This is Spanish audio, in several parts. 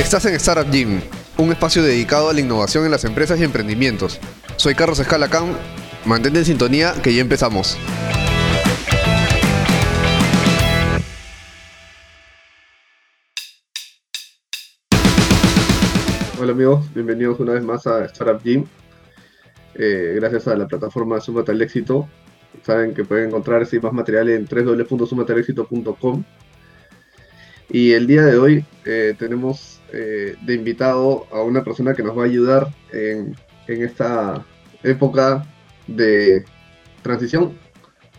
Estás en Startup Gym, un espacio dedicado a la innovación en las empresas y emprendimientos. Soy Carlos Escalacán, mantente en sintonía que ya empezamos. Hola amigos, bienvenidos una vez más a Startup Gym. Eh, gracias a la plataforma Sumate al Éxito. Saben que pueden encontrar ese más material en www.sumatalexito.com. Y el día de hoy eh, tenemos eh, de invitado a una persona que nos va a ayudar en, esta época de transición,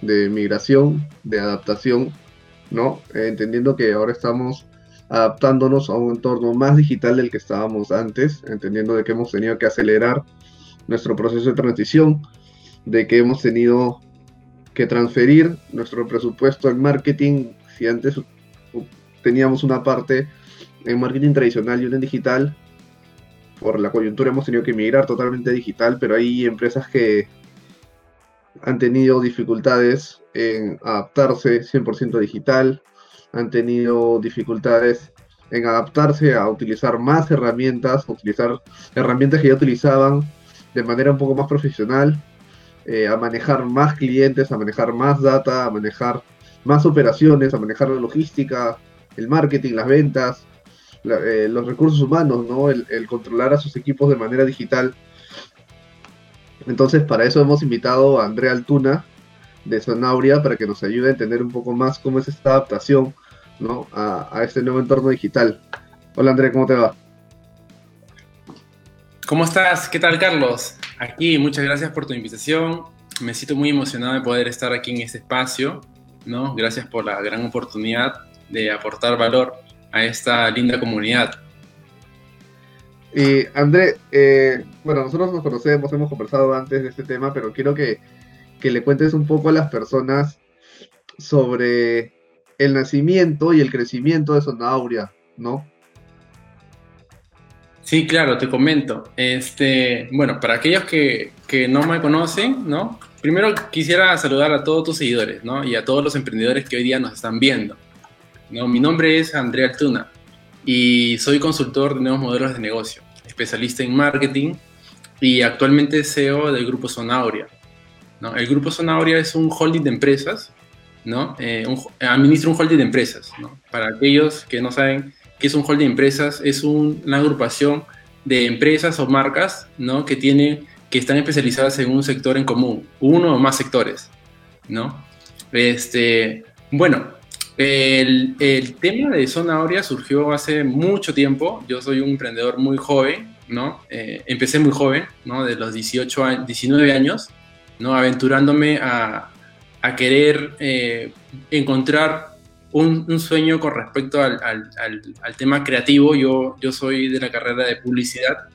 de migración, de adaptación, ¿no? entendiendo que ahora estamos adaptándonos a un entorno más digital del que estábamos antes, entendiendo de que hemos tenido que acelerar nuestro proceso de transición, de que hemos tenido que transferir nuestro presupuesto en marketing, si antes teníamos una parte en marketing tradicional y una en digital, por la coyuntura hemos tenido que migrar totalmente a digital, pero hay empresas que han tenido dificultades en adaptarse 100% digital, han tenido dificultades en adaptarse a utilizar más herramientas, utilizar herramientas que ya utilizaban de manera un poco más profesional, eh, a manejar más clientes, a manejar más data, a manejar más operaciones, a manejar la logística, el marketing, las ventas, eh, los recursos humanos, ¿no? El, controlar a sus equipos de manera digital. Entonces, para eso hemos invitado a Andrea Altuna de Sonauria para que nos ayude a entender un poco más cómo es esta adaptación ¿no? a, a este nuevo entorno digital. Hola Andrea, ¿cómo te va? ¿Cómo estás? ¿Qué tal, Carlos? Aquí, muchas gracias por tu invitación. Me siento muy emocionado de poder estar aquí en este espacio, ¿no? Gracias por la gran oportunidad de aportar valor a esta linda comunidad. Y André, eh, bueno, nosotros nos conocemos, hemos conversado antes de este tema, pero quiero que, que le cuentes un poco a las personas sobre el nacimiento y el crecimiento de Sonauria, ¿no? Sí, claro, te comento. Este, bueno, para aquellos que, que, no me conocen, ¿no? Primero quisiera saludar a todos tus seguidores, ¿no? Y a todos los emprendedores que hoy día nos están viendo. ¿No? Mi nombre es Andrea Altuna y soy consultor de nuevos modelos de negocio, especialista en marketing y actualmente CEO del Grupo Sonauria. ¿no? El Grupo Sonauria es un holding de empresas, ¿no? Eh, administra un holding de empresas. ¿no? Para aquellos que no saben, que es un holding de empresas, es una agrupación de empresas o marcas ¿no? que, tienen, que están especializadas en un sector en común, uno o más sectores. ¿no? Este, bueno, el, tema de Zona surgió hace mucho tiempo. Yo soy un emprendedor muy joven, ¿no? Eh, empecé muy joven, ¿no? De los 18 a 19 años, ¿no? Aventurándome a, a querer eh, encontrar un, sueño con respecto al, tema creativo. Yo, yo soy de la carrera de publicidad.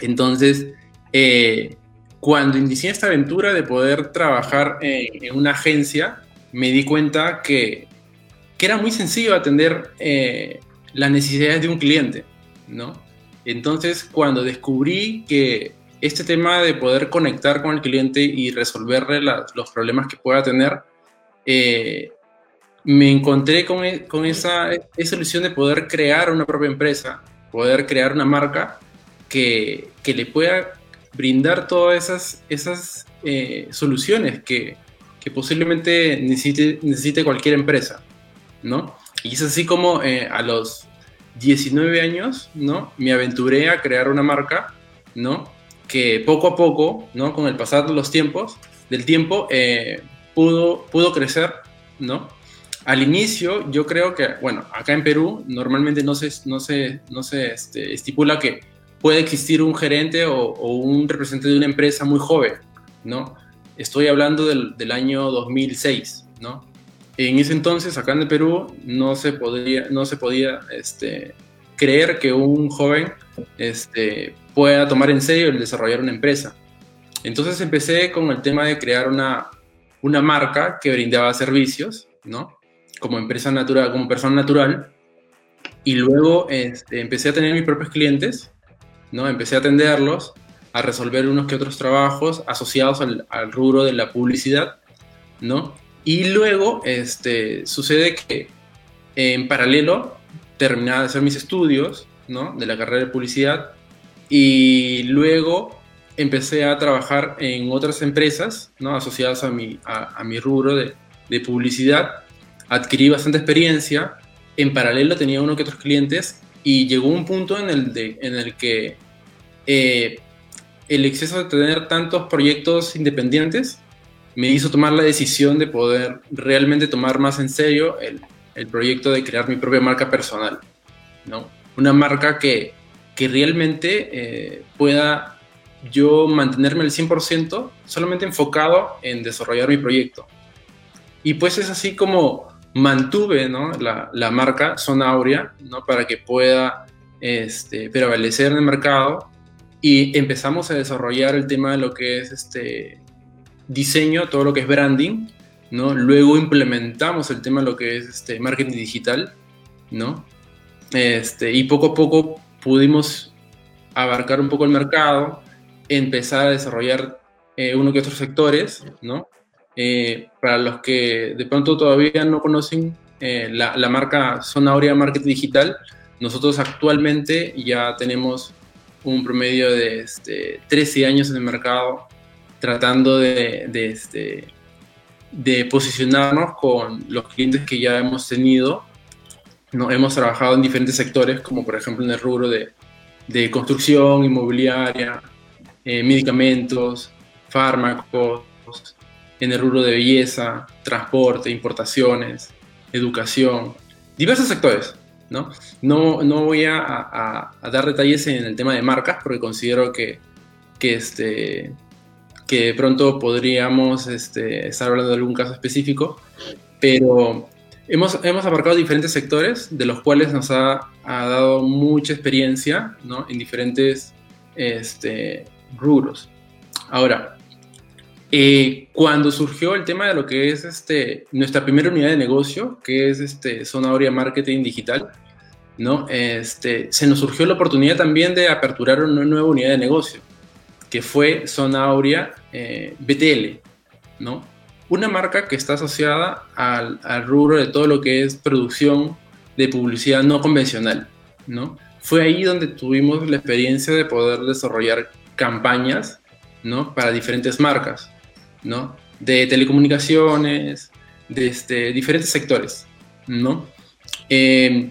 Entonces, eh, cuando inicié esta aventura de poder trabajar en, una agencia, me di cuenta que, era muy sencillo atender eh, las necesidades de un cliente, ¿no? Entonces, cuando descubrí que este tema de poder conectar con el cliente y resolverle los problemas que pueda tener, eh, me encontré con, e, con esa, esa, ilusión de poder crear una propia empresa, poder crear una marca que, que le pueda brindar todas esas, esas eh, soluciones que, que, posiblemente necesite, necesite cualquier empresa, ¿no? Y es así como eh, a los 19 años, ¿no? Me aventuré a crear una marca, ¿no? Que poco a poco, ¿no? Con el pasar de los tiempos, del tiempo, eh, pudo, pudo crecer, ¿no? Al inicio, yo creo que, bueno, acá en Perú normalmente no se, no se, no se este, estipula que puede existir un gerente o, un representante de una empresa muy joven, ¿no? Estoy hablando del, del, año 2006, ¿no? En ese entonces, acá en el Perú, no se podía, no se podía este, creer que un joven este, pueda tomar en serio el desarrollar una empresa. Entonces empecé con el tema de crear una, una marca que brindaba servicios, ¿no? como empresa natural, como persona natural, y luego este, empecé a tener mis propios clientes, ¿no? Empecé a atenderlos, a resolver unos que otros trabajos asociados al, rubro de la publicidad, ¿no? Y luego este, sucede que en paralelo terminaba de hacer mis estudios, ¿no? De la carrera de publicidad y luego empecé a trabajar en otras empresas, ¿no? Asociadas a mi, a, mi rubro de, de, publicidad. Adquirí bastante experiencia. En paralelo tenía uno que otros clientes y llegó un punto en el, de, en el que eh, el exceso de tener tantos proyectos independientes me hizo tomar la decisión de poder realmente tomar más en serio el, el proyecto de crear mi propia marca personal, ¿no? Una marca que, que realmente eh, pueda yo mantenerme al 100% solamente enfocado en desarrollar mi proyecto. Y pues es así como mantuve ¿no? la, la, marca Zona Aurea ¿no? para que pueda este, prevalecer en el mercado y empezamos a desarrollar el tema de lo que es este diseño, todo lo que es branding, ¿no? Luego implementamos el tema de lo que es este marketing digital, ¿no? Este, y poco a poco pudimos abarcar un poco el mercado, empezar a desarrollar eh, uno que otros sectores, ¿no? Eh, para los que de pronto todavía no conocen eh, la, la, marca Zona Marketing Digital, nosotros actualmente ya tenemos un promedio de este, 13 años en el mercado tratando de, este, de posicionarnos con los clientes que ya hemos tenido. ¿no? Hemos trabajado en diferentes sectores, como por ejemplo en el rubro de, de construcción, inmobiliaria, eh, medicamentos, fármacos, en el rubro de belleza, transporte, importaciones, educación, diversos sectores. ¿no? No, no voy a, a, dar detalles en el tema de marcas porque considero que, que, este, que pronto podríamos este, estar hablando de algún caso específico, pero hemos, hemos abarcado diferentes sectores de los cuales nos ha, ha dado mucha experiencia ¿no? en diferentes este, rubros. Ahora, eh, cuando surgió el tema de lo que es este, nuestra primera unidad de negocio, que es este, Zona Marketing Digital, ¿no? Este, se nos surgió la oportunidad también de aperturar una nueva unidad de negocio, que fue Zona Aurea eh, BTL, ¿no? Una marca que está asociada al, rubro de todo lo que es producción de publicidad no convencional, ¿no? Fue ahí donde tuvimos la experiencia de poder desarrollar campañas, ¿no? Para diferentes marcas, ¿no? De telecomunicaciones, de este, diferentes sectores, ¿no? Eh,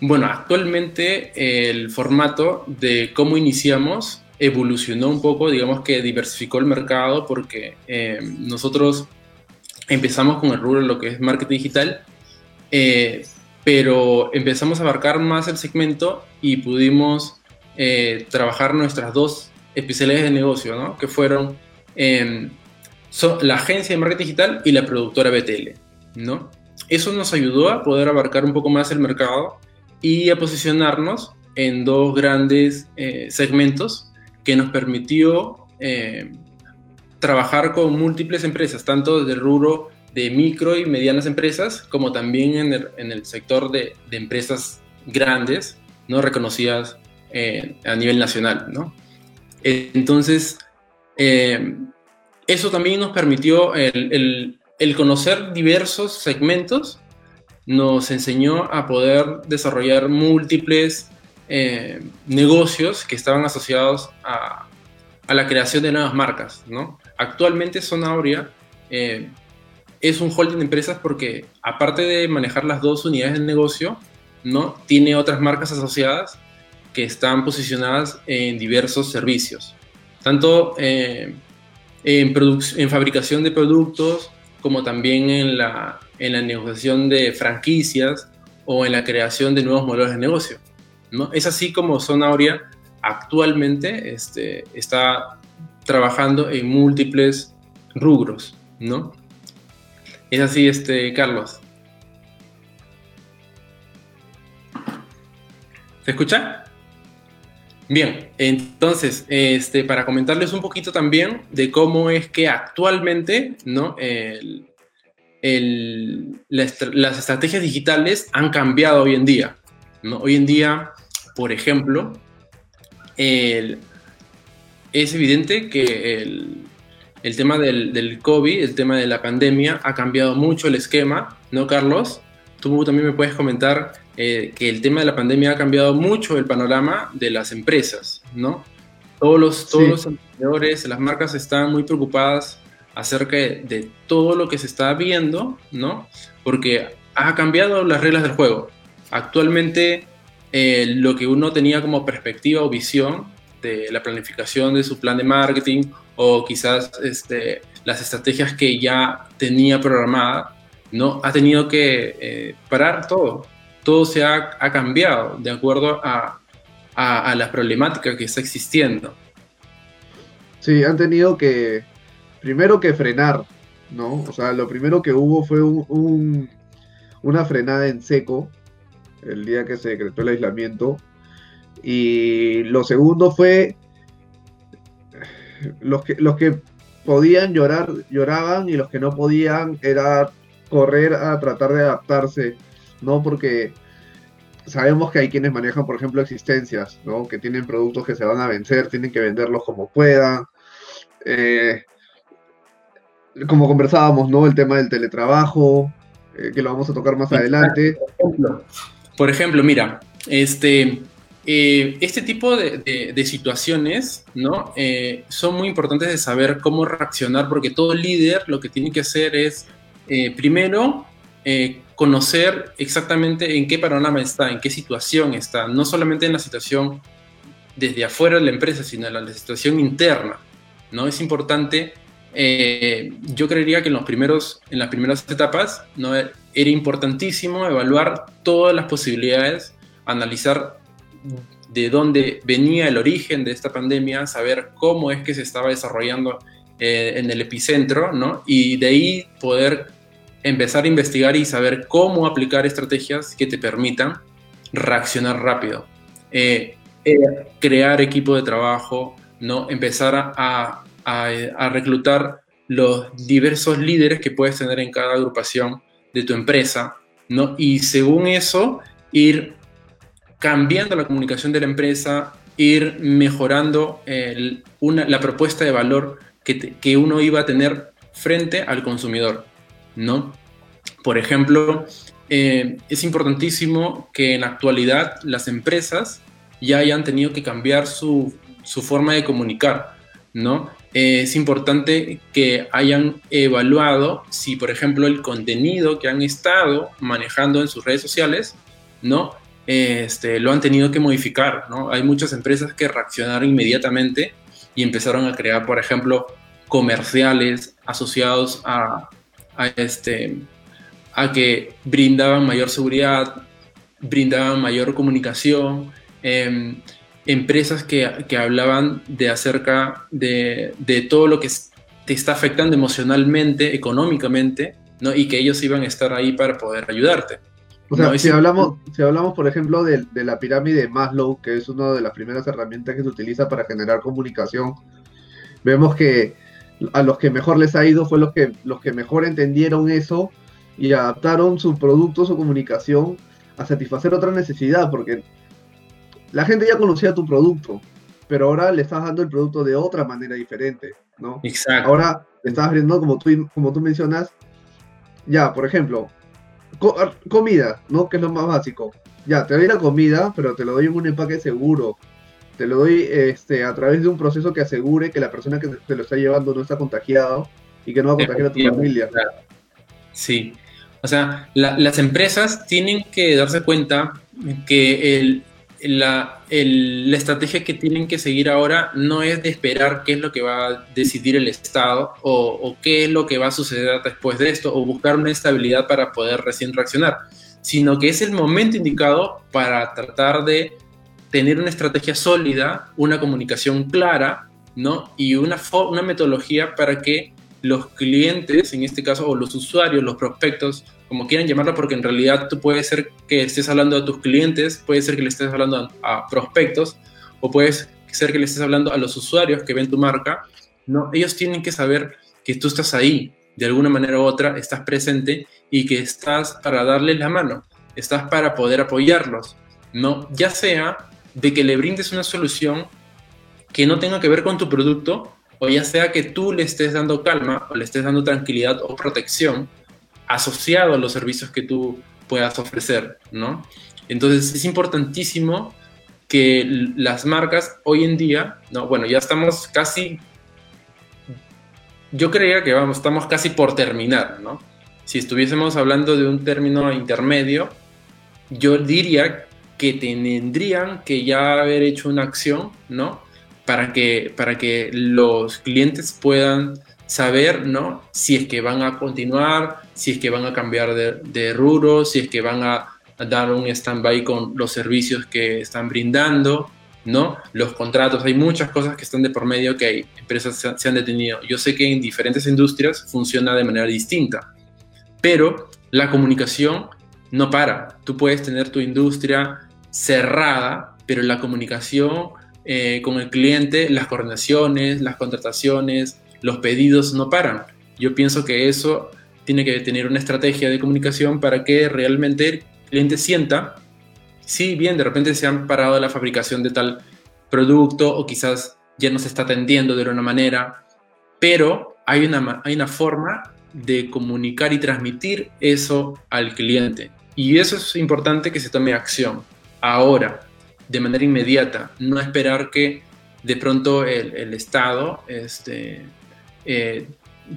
bueno, actualmente el formato de cómo iniciamos evolucionó un poco, digamos que diversificó el mercado porque eh, nosotros empezamos con el rubro lo que es marketing digital, eh, pero empezamos a abarcar más el segmento y pudimos trabajar nuestras dos especialidades de negocio, ¿no? que fueron em, la agencia de marketing digital y la productora BTL. ¿no? Eso nos ayudó a poder abarcar un poco más el mercado y a posicionarnos en dos grandes eh, segmentos que nos permitió em, trabajar con múltiples empresas, tanto desde el rubro de micro y medianas empresas, como también en el, sector de, de, empresas grandes, no reconocidas eh, a nivel nacional. ¿no? Entonces, eh, eso también nos permitió el, conocer diversos segmentos, nos enseñó a poder desarrollar múltiples eh, negocios que estaban asociados a, la creación de nuevas marcas. ¿no? Actualmente Zona Aurea eh, es un holding de empresas porque aparte de manejar las dos unidades del negocio, ¿no? tiene otras marcas asociadas que están posicionadas en diversos servicios, tanto eh, en, fabricación de productos como también en la negociación de franquicias o en la creación de nuevos modelos de negocio. Es así como Zona Aurea actualmente este, está trabajando en múltiples rubros. ¿no? Es así, este, Carlos. ¿Se escucha? Bien, entonces, este, para comentarles un poquito también de cómo es que actualmente ¿no? las estrategias digitales han cambiado hoy en día. ¿no? Hoy en día, por ejemplo, es evidente que el, tema del, del, COVID, el tema de la pandemia, ha cambiado mucho el esquema, ¿no, Carlos? tú también me puedes comentar eh, que el tema de la pandemia ha cambiado mucho el panorama de las empresas, ¿no? Todos los, todos los emprendedores, las marcas están muy preocupadas acerca de, todo lo que se está viendo, ¿no? Porque ha cambiado las reglas del juego. Actualmente, eh, lo que uno tenía como perspectiva o visión de la planificación de su plan de marketing o quizás este, las estrategias que ya tenía programada, ¿no? Ha tenido que eh, parar todo. Todo se ha, ha cambiado de acuerdo a, a, a, la que está existiendo. Sí, han tenido que, primero que frenar, ¿no? O sea, lo primero que hubo fue un, una frenada en seco el día que se decretó el aislamiento. Y lo segundo fue los que, los que podían llorar, lloraban y los que no podían era correr a tratar de adaptarse, ¿no? Porque sabemos que hay quienes manejan, por ejemplo, existencias, ¿no? Que tienen productos que se van a vencer, tienen que venderlos como puedan. Eh, como conversábamos, ¿no? El tema del teletrabajo, eh, que lo vamos a tocar más adelante. Por ejemplo, por ejemplo mira, este, eh, este tipo de, de, situaciones ¿no? Eh, son muy importantes de saber cómo reaccionar, porque todo líder lo que tiene que hacer es, eh, primero, conocer exactamente en qué panorama está, en qué situación está, no solamente en la situación desde afuera de la empresa, sino en la situación interna. ¿no? Es importante, yo creería que en, los en las primeras etapas ¿no? Era importantísimo evaluar todas las posibilidades, analizar de dónde venía el origen de esta pandemia, saber cómo es que se estaba desarrollando eh, en el epicentro, ¿no? Y de ahí poder empezar a investigar y saber cómo aplicar estrategias que te permitan reaccionar rápido. Eh, eh, crear equipo de trabajo, ¿no? Empezar a, a, a reclutar los diversos líderes que puedes tener en cada agrupación de tu empresa, ¿no? Y según eso, ir cambiando la comunicación de la empresa, ir mejorando una, la propuesta de valor que, que, uno iba a tener frente al consumidor, ¿no? Por ejemplo, eh, es importantísimo que en la actualidad las empresas ya hayan tenido que cambiar su, su forma de comunicar, ¿no? Eh, es importante que hayan evaluado si, por ejemplo, el contenido que han estado manejando en sus redes sociales, ¿no? este, lo han tenido que modificar, ¿no? Hay muchas empresas que reaccionaron inmediatamente y empezaron a crear, por ejemplo, comerciales asociados a, a, este, a que brindaban mayor seguridad, brindaban mayor comunicación, eh, empresas que, que, hablaban de acerca de, de, todo lo que te está afectando emocionalmente, económicamente, ¿no? y que ellos iban a estar ahí para poder ayudarte. O sea, no, si, hablamos, si hablamos, por ejemplo, de, de, la pirámide Maslow, que es una de las primeras herramientas que se utiliza para generar comunicación, vemos que a los que mejor les ha ido fue los que, los que mejor entendieron eso y adaptaron su producto, su comunicación a satisfacer otra necesidad, porque la gente ya conocía tu producto, pero ahora le estás dando el producto de otra manera diferente, ¿no? Exacto. Ahora le estás abriendo, como tú, como tú mencionas, ya, por ejemplo, comida, ¿no? Que es lo más básico. Ya, te doy la comida, pero te lo doy en un empaque seguro. Te lo doy este, a través de un proceso que asegure que la persona que te lo está llevando no está contagiado y que no va a contagiar a tu familia. Sí. O sea, la, las empresas tienen que darse cuenta que el, la, la, estrategia que tienen que seguir ahora no es de esperar qué es lo que va a decidir el Estado o, o, qué es lo que va a suceder después de esto o buscar una estabilidad para poder recién reaccionar, sino que es el momento indicado para tratar de tener una estrategia sólida, una comunicación clara, ¿no? Y una, una metodología para que los clientes, en este caso, o los usuarios, los prospectos, como quieran llamarlo, porque en realidad tú puede ser que estés hablando a tus clientes, puede ser que le estés hablando a, prospectos, o puede ser que le estés hablando a los usuarios que ven tu marca, ¿no? Ellos tienen que saber que tú estás ahí, de alguna manera u otra, estás presente y que estás para darles la mano, estás para poder apoyarlos, ¿no? Ya sea de que le brindes una solución que no tenga que ver con tu producto, o ya sea que tú le estés dando calma o le estés dando tranquilidad o protección, asociado a los servicios que tú puedas ofrecer, ¿no? Entonces es importantísimo que las marcas hoy en día, no, bueno, ya estamos casi, yo creía que vamos, estamos casi por terminar, ¿no? Si estuviésemos hablando de un término intermedio, yo diría que tendrían que ya haber hecho una acción, ¿no? Para que, para que los clientes puedan saber, ¿no? Si es que van a continuar, si es que van a cambiar de, de rubro, si es que van a, dar un stand-by con los servicios que están brindando, ¿no? Los contratos, hay muchas cosas que están de por medio que hay empresas se, se han detenido. Yo sé que en diferentes industrias funciona de manera distinta, pero la comunicación no para. Tú puedes tener tu industria cerrada, pero la comunicación eh, con el cliente, las coordinaciones, las contrataciones, los pedidos no paran. Yo pienso que eso tiene que tener una estrategia de comunicación para que realmente el cliente sienta, si bien de repente se han parado la fabricación de tal producto o quizás ya no se está atendiendo de una manera, pero hay una, hay una forma de comunicar y transmitir eso al cliente. Y eso es importante que se tome acción ahora, de manera inmediata, no esperar que de pronto el, Estado este, eh,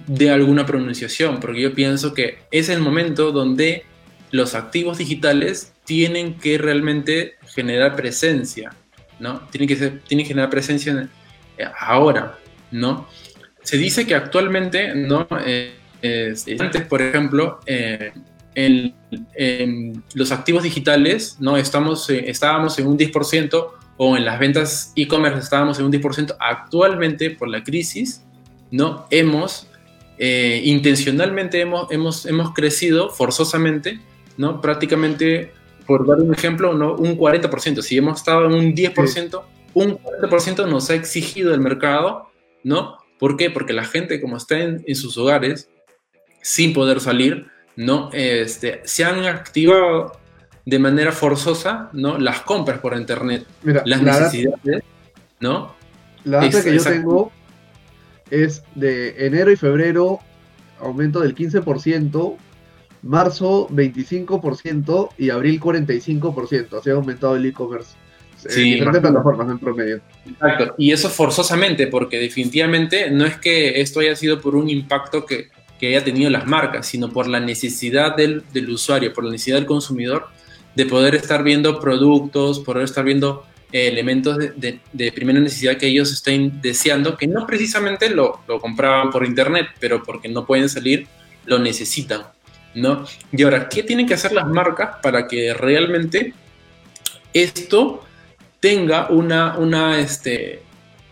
dé alguna pronunciación, porque yo pienso que es el momento donde los activos digitales tienen que realmente generar presencia, ¿no? Tienen que, ser, tienen que generar presencia ahora, ¿no? Se dice que actualmente, ¿no? Eh, antes, por ejemplo, eh, en, los activos digitales, ¿no? Estamos, eh, estábamos en un 10% o en las ventas e-commerce estábamos en un 10%. Actualmente, por la crisis, ¿no? Hemos, eh, intencionalmente hemos, hemos, hemos crecido forzosamente, ¿no? Prácticamente, por dar un ejemplo, ¿no? Un 40%. Si hemos estado en un 10%, un 40% nos ha exigido el mercado, ¿no? ¿Por qué? Porque la gente, como está en, en sus hogares, sin poder salir, ¿no? Este, se han activado de manera forzosa, ¿no? Las compras por internet, las necesidades, ¿no? La data que yo tengo es de enero y febrero aumento del 15%, marzo 25% y abril 45%. Así ha aumentado el e-commerce. en diferentes plataformas en promedio. Exacto. Y eso forzosamente, porque definitivamente no es que esto haya sido por un impacto que, que haya tenido las marcas, sino por la necesidad del, del, usuario, por la necesidad del consumidor de poder estar viendo productos, poder estar viendo eh, elementos de, de, primera necesidad que ellos estén deseando, que no precisamente lo, lo, compraban por internet, pero porque no pueden salir, lo necesitan, ¿no? Y ahora, ¿qué tienen que hacer las marcas para que realmente esto tenga una, una, este,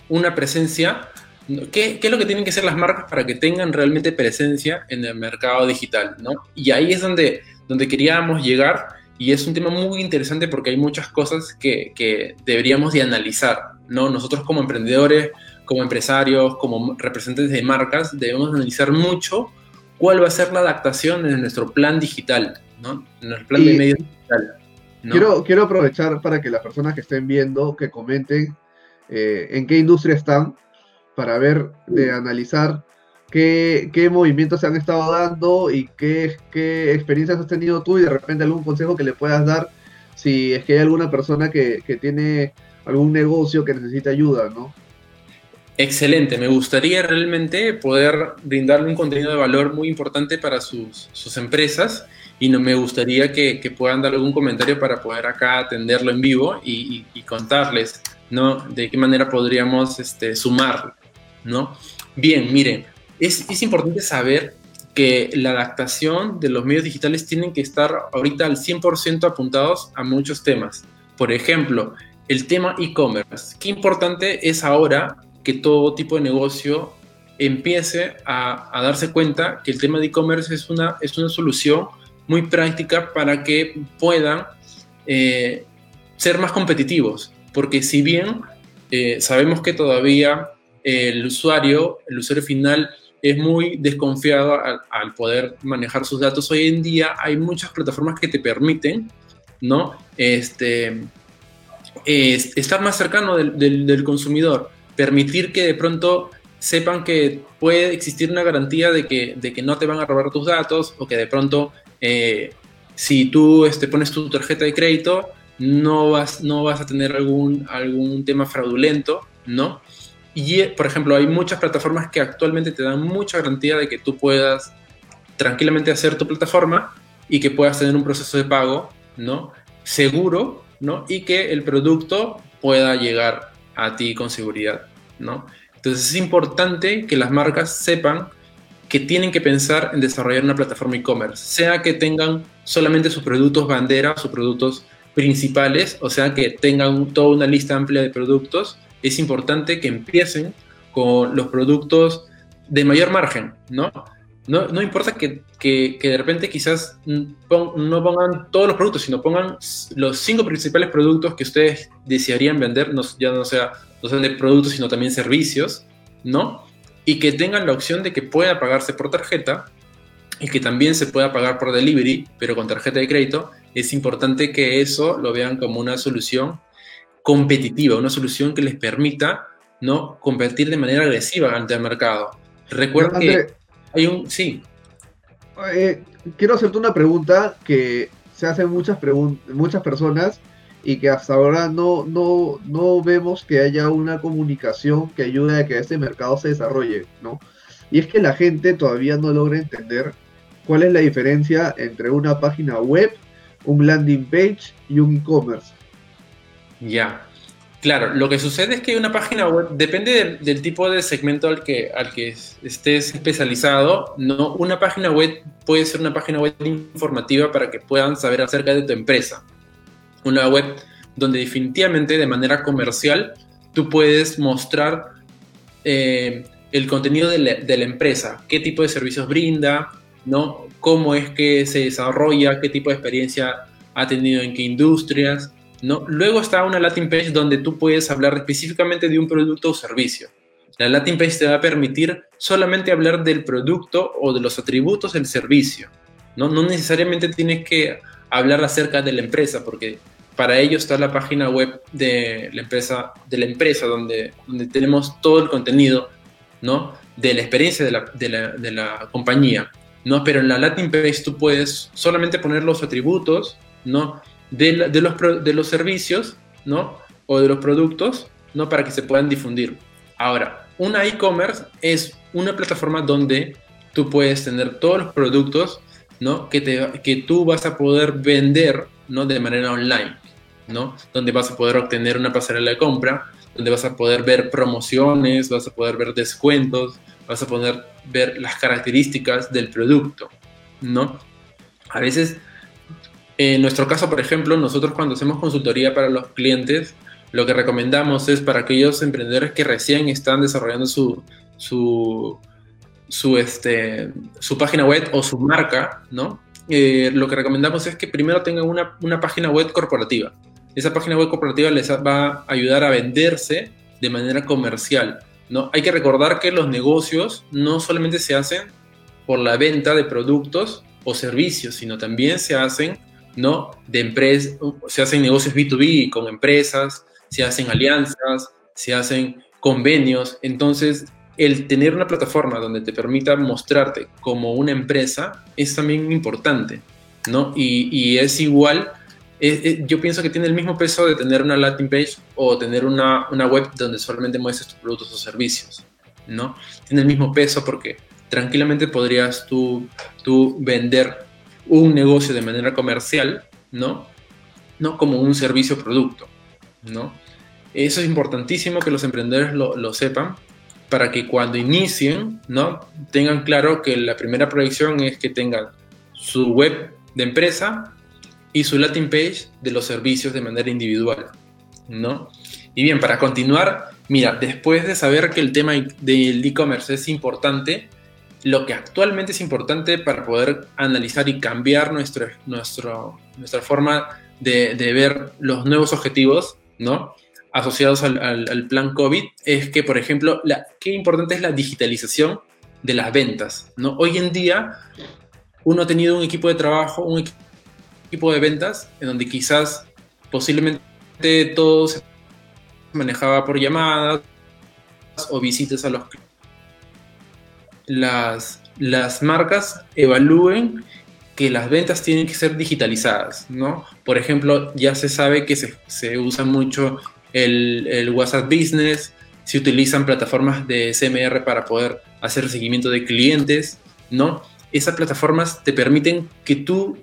una presencia ¿Qué, ¿Qué, es lo que tienen que hacer las marcas para que tengan realmente presencia en el mercado digital? ¿no? Y ahí es donde, donde queríamos llegar y es un tema muy interesante porque hay muchas cosas que, que deberíamos de analizar. ¿no? Nosotros como emprendedores, como empresarios, como representantes de marcas, debemos analizar mucho cuál va a ser la adaptación en nuestro plan digital, ¿no? en nuestro plan de medio digital. ¿no? Quiero, quiero aprovechar para que las personas que estén viendo, que comenten eh, en qué industria están para ver, de analizar qué, qué, movimientos se han estado dando y qué, qué, experiencias has tenido tú y de repente algún consejo que le puedas dar si es que hay alguna persona que, que tiene algún negocio que necesita ayuda, ¿no? Excelente, me gustaría realmente poder brindarle un contenido de valor muy importante para sus, sus empresas y no me gustaría que, que, puedan dar algún comentario para poder acá atenderlo en vivo y, contarles ¿no? de qué manera podríamos este, sumar ¿no? Bien, miren, es, es importante saber que la adaptación de los medios digitales tienen que estar ahorita al 100% apuntados a muchos temas. Por ejemplo, el tema e-commerce. Qué importante es ahora que todo tipo de negocio empiece a, a darse cuenta que el tema de e-commerce es una, es una solución muy práctica para que puedan eh, ser más competitivos. Porque si bien eh, sabemos que todavía el usuario, el usuario final es muy desconfiado al, poder manejar sus datos. Hoy en día hay muchas plataformas que te permiten, ¿no? Este, es, estar más cercano del, consumidor, permitir que de pronto sepan que puede existir una garantía de que, no te van a robar tus datos o que de pronto eh, Si tú este, pones tu tarjeta de crédito, no vas, no vas a tener algún, algún tema fraudulento, ¿no? Y, por ejemplo, hay muchas plataformas que actualmente te dan mucha garantía de que tú puedas tranquilamente hacer tu plataforma y que puedas tener un proceso de pago, ¿no? Seguro, ¿no? Y que el producto pueda llegar a ti con seguridad, ¿no? Entonces es importante que las marcas sepan que tienen que pensar en desarrollar una plataforma e-commerce, sea que tengan solamente sus productos bandera, sus productos principales, o sea que tengan toda una lista amplia de productos, es importante que empiecen con los productos de mayor margen, ¿no? No, no importa que, que, de repente quizás no pongan todos los productos, sino pongan los cinco principales productos que ustedes desearían vender, no, ya no sea, no sean de productos, sino también servicios, ¿no? Y que tengan la opción de que pueda pagarse por tarjeta y que también se pueda pagar por delivery, pero con tarjeta de crédito. Es importante que eso lo vean como una solución competitiva, una solución que les permita no competir de manera agresiva ante el mercado. Recuerda que hay un, sí. Eh, quiero hacerte una pregunta que se hacen muchas, muchas personas y que hasta ahora no, no, no vemos que haya una comunicación que ayude a que este mercado se desarrolle, ¿no? Y es que la gente todavía no logra entender cuál es la diferencia entre una página web, un landing page y un e-commerce. Ya. Claro, lo que sucede es que una página web depende del, tipo de segmento al que, al que estés especializado. No, una página web puede ser una página web informativa para que puedan saber acerca de tu empresa. Una web donde definitivamente de manera comercial tú puedes mostrar eh, el contenido de la, empresa, qué tipo de servicios brinda, ¿no? cómo es que se desarrolla, qué tipo de experiencia ha tenido en qué industrias Luego está una Latin page donde tú puedes hablar específicamente de un producto o servicio. La Latin page te va a permitir solamente hablar del producto o de los atributos del servicio. No, no necesariamente tienes que hablar acerca de la empresa, porque para ello está la página web de la empresa, de la empresa donde, donde tenemos todo el contenido ¿no? de la experiencia de la, de la, de la compañía. ¿no? Pero en la Latin page tú puedes solamente poner los atributos, ¿no? De, los, de los servicios, ¿no? O de los productos, ¿no? Para que se puedan difundir. Ahora, una e-commerce es una plataforma donde tú puedes tener todos los productos, ¿no? Que, te, que tú vas a poder vender, ¿no? De manera online, ¿no? Donde vas a poder obtener una pasarela de compra, donde vas a poder ver promociones, vas a poder ver descuentos, vas a poder ver las características del producto, ¿no? A veces en nuestro caso, por ejemplo, nosotros cuando hacemos consultoría para los clientes, lo que recomendamos es para aquellos emprendedores que recién están desarrollando su, su, su, este, su página web o su marca, ¿no? Eh, lo que recomendamos es que primero tengan una, una, página web corporativa. Esa página web corporativa les va a ayudar a venderse de manera comercial, ¿no? Hay que recordar que los negocios no solamente se hacen por la venta de productos o servicios, sino también se hacen ¿no? De se hacen negocios B2B con empresas, se hacen alianzas, se hacen convenios. Entonces, el tener una plataforma donde te permita mostrarte como una empresa es también importante, ¿no? Y, es igual, yo pienso que tiene el mismo peso de tener una landing page o tener una, una web donde solamente muestres tus productos o servicios, ¿no? Tiene el mismo peso porque tranquilamente podrías tú, tú vender un negocio de manera comercial, ¿no? No como un servicio producto, ¿no? Eso es importantísimo que los emprendedores lo, sepan para que cuando inicien, ¿no? Tengan claro que la primera proyección es que tengan su web de empresa y su landing page de los servicios de manera individual, ¿no? Y bien, para continuar, mira, después de saber que el tema del e-commerce es importante, lo que actualmente es importante para poder analizar y cambiar nuestro, nuestro, nuestra forma de, ver los nuevos objetivos, ¿no? Asociados al, al, plan COVID, es que, por ejemplo, la, qué importante es la digitalización de las ventas, ¿no? Hoy en día, uno ha tenido un equipo de trabajo, un equipo de ventas, en donde quizás posiblemente todo se manejaba por llamadas o visitas a los clientes las, las marcas evalúen que las ventas tienen que ser digitalizadas, ¿no? Por ejemplo, ya se sabe que se, se usa mucho el, el, WhatsApp Business, se utilizan plataformas de CMR para poder hacer seguimiento de clientes, ¿no? Esas plataformas te permiten que tú,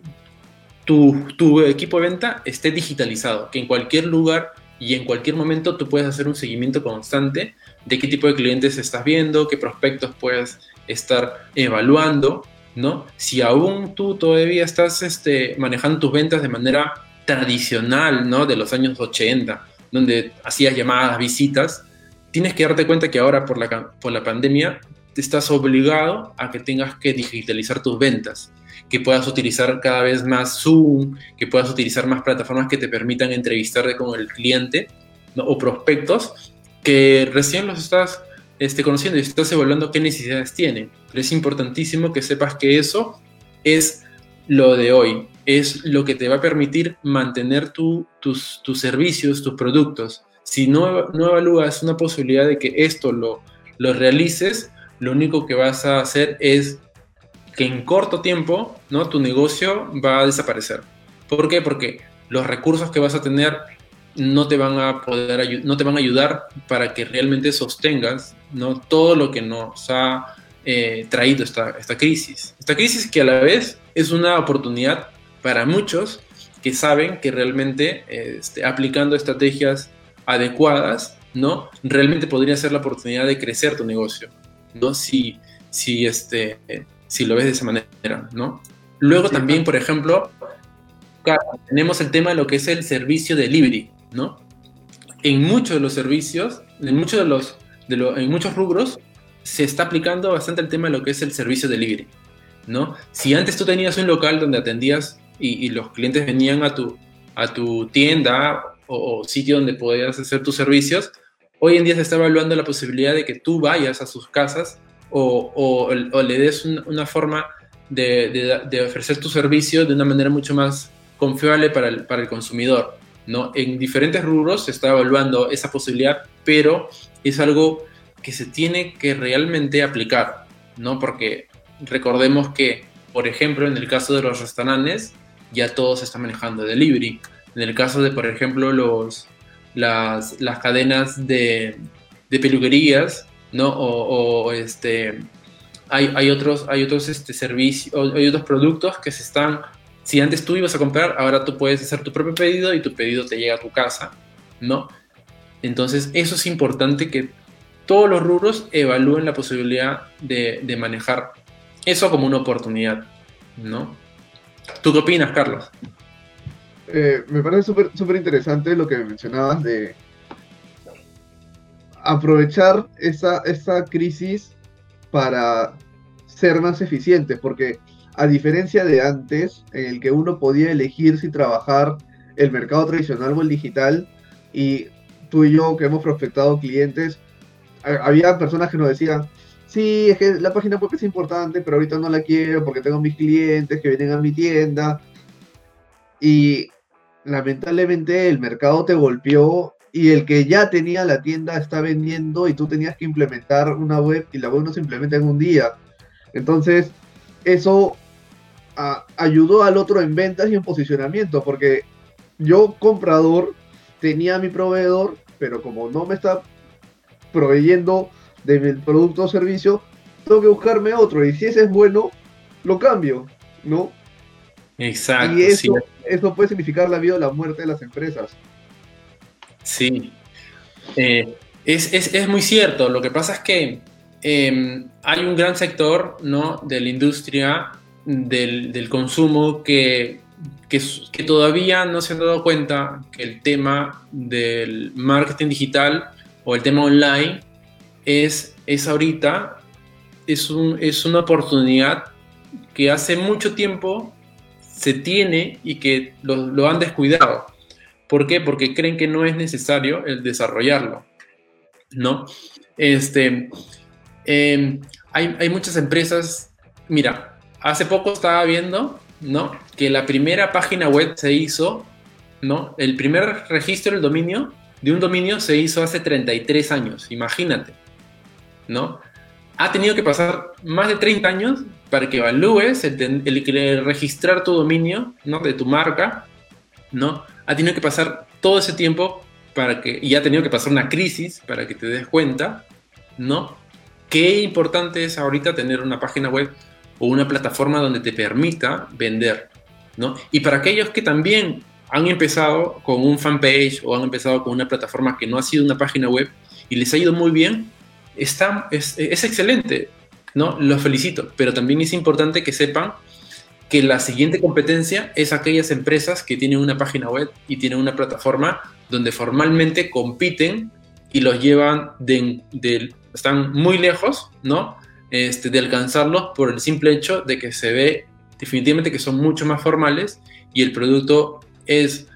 tu, tu equipo de venta esté digitalizado, que en cualquier lugar y en cualquier momento tú puedes hacer un seguimiento constante de qué tipo de clientes estás viendo, qué prospectos puedes estar evaluando, ¿no? Si aún tú todavía estás este, manejando tus ventas de manera tradicional, ¿no? De los años 80, donde hacías llamadas, visitas, tienes que darte cuenta que ahora por la, por la pandemia te estás obligado a que tengas que digitalizar tus ventas, que puedas utilizar cada vez más Zoom, que puedas utilizar más plataformas que te permitan entrevistarte con el cliente o prospectos que recién los estás este, conociendo y estás evaluando qué necesidades tienen. Pero es importantísimo que sepas que eso es lo de hoy, es lo que te va a permitir mantener tus, tus servicios, tus productos. Si no, no evalúas una posibilidad de que esto lo, lo realices, lo único que vas a hacer es que en corto tiempo ¿no? tu negocio va a desaparecer. ¿Por qué? Porque los recursos que vas a tener no te van a poder no te van a ayudar para que realmente sostengas ¿no? todo lo que nos ha eh, traído esta, esta crisis. Esta crisis que a la vez es una oportunidad para muchos que saben que realmente este, aplicando estrategias adecuadas, ¿no? Realmente podría ser la oportunidad de crecer tu negocio, ¿no? Si, si, este, si lo ves de esa manera, ¿no? Luego también, por ejemplo, tenemos el tema de lo que es el servicio delivery, ¿no? En muchos de los servicios, en muchos de los, de en muchos rubros, se está aplicando bastante el tema de lo que es el servicio delivery, ¿no? Si antes tú tenías un local donde atendías y, los clientes venían a tu, a tu tienda o, sitio donde podías hacer tus servicios, hoy en día se está evaluando la posibilidad de que tú vayas a sus casas o, le des una forma de, de, ofrecer tu servicio de una manera mucho más confiable para el, para el consumidor. En diferentes rubros se está evaluando esa posibilidad, pero es algo que se tiene que realmente aplicar, ¿no? Porque recordemos que, por ejemplo, en el caso de los restaurantes, ya todos se está manejando delivery. En el caso de, por ejemplo, los, las, las cadenas de, peluquerías, ¿no? O, este, hay, hay, otros, hay otros este, servicios, hay otros productos que se están si antes tú ibas a comprar, ahora tú puedes hacer tu propio pedido y tu pedido te llega a tu casa, ¿no? Entonces, eso es importante que todos los rubros evalúen la posibilidad de, manejar eso como una oportunidad, ¿no? ¿Tú qué opinas, Carlos? Eh, me parece súper interesante lo que mencionabas de aprovechar esa, esa crisis para ser más eficientes, porque a diferencia de antes, en el que uno podía elegir si trabajar el mercado tradicional o el digital, y tú y yo que hemos prospectado clientes, había personas que nos decían, sí, es que la página web es importante, pero ahorita no la quiero porque tengo mis clientes que vienen a mi tienda. Y lamentablemente el mercado te golpeó y el que ya tenía la tienda está vendiendo y tú tenías que implementar una web y la web no se implementa en un día. Entonces, eso ayudó al otro en ventas y en posicionamiento, porque yo comprador tenía mi proveedor, pero como no me está proveyendo de mi producto o servicio, tengo que buscarme otro, y si ese es bueno, lo cambio, ¿no? Exacto. Y eso, eso puede significar la vida o la muerte de las empresas. Sí. Eh, es, es, es, muy cierto. Lo que pasa es que em, hay un gran sector ¿no? de la industria del, consumo que, que, todavía no se han dado cuenta que el tema del marketing digital o el tema online es, es ahorita, es, un, es una oportunidad que hace mucho tiempo se tiene y que lo, han descuidado. ¿Por qué? Porque creen que no es necesario el desarrollarlo, ¿no? Este, em, hay, hay, muchas empresas, mira, hace poco estaba viendo, ¿no? Que la primera página web se hizo, ¿no? El primer registro del dominio, de un dominio, se hizo hace 33 años, imagínate, ¿no? ha tenido que pasar más de 30 años para que evalúes el, el, registrar tu dominio, ¿no? De tu marca, ¿no? Ha tenido que pasar todo ese tiempo para que, y ha tenido que pasar una crisis para que te des cuenta, ¿no? Qué importante es ahorita tener una página web o una plataforma donde te permita vender, ¿no? Y para aquellos que también han empezado con un fanpage o han empezado con una plataforma que no ha sido una página web y les ha ido muy bien, está, es, excelente, ¿no? Los felicito, pero también es importante que sepan que la siguiente competencia es aquellas empresas que tienen una página web y tienen una plataforma donde formalmente compiten y los llevan de, están muy lejos, ¿no? Este, de alcanzarlos por el simple hecho de que se ve definitivamente que son mucho más formales y el producto es,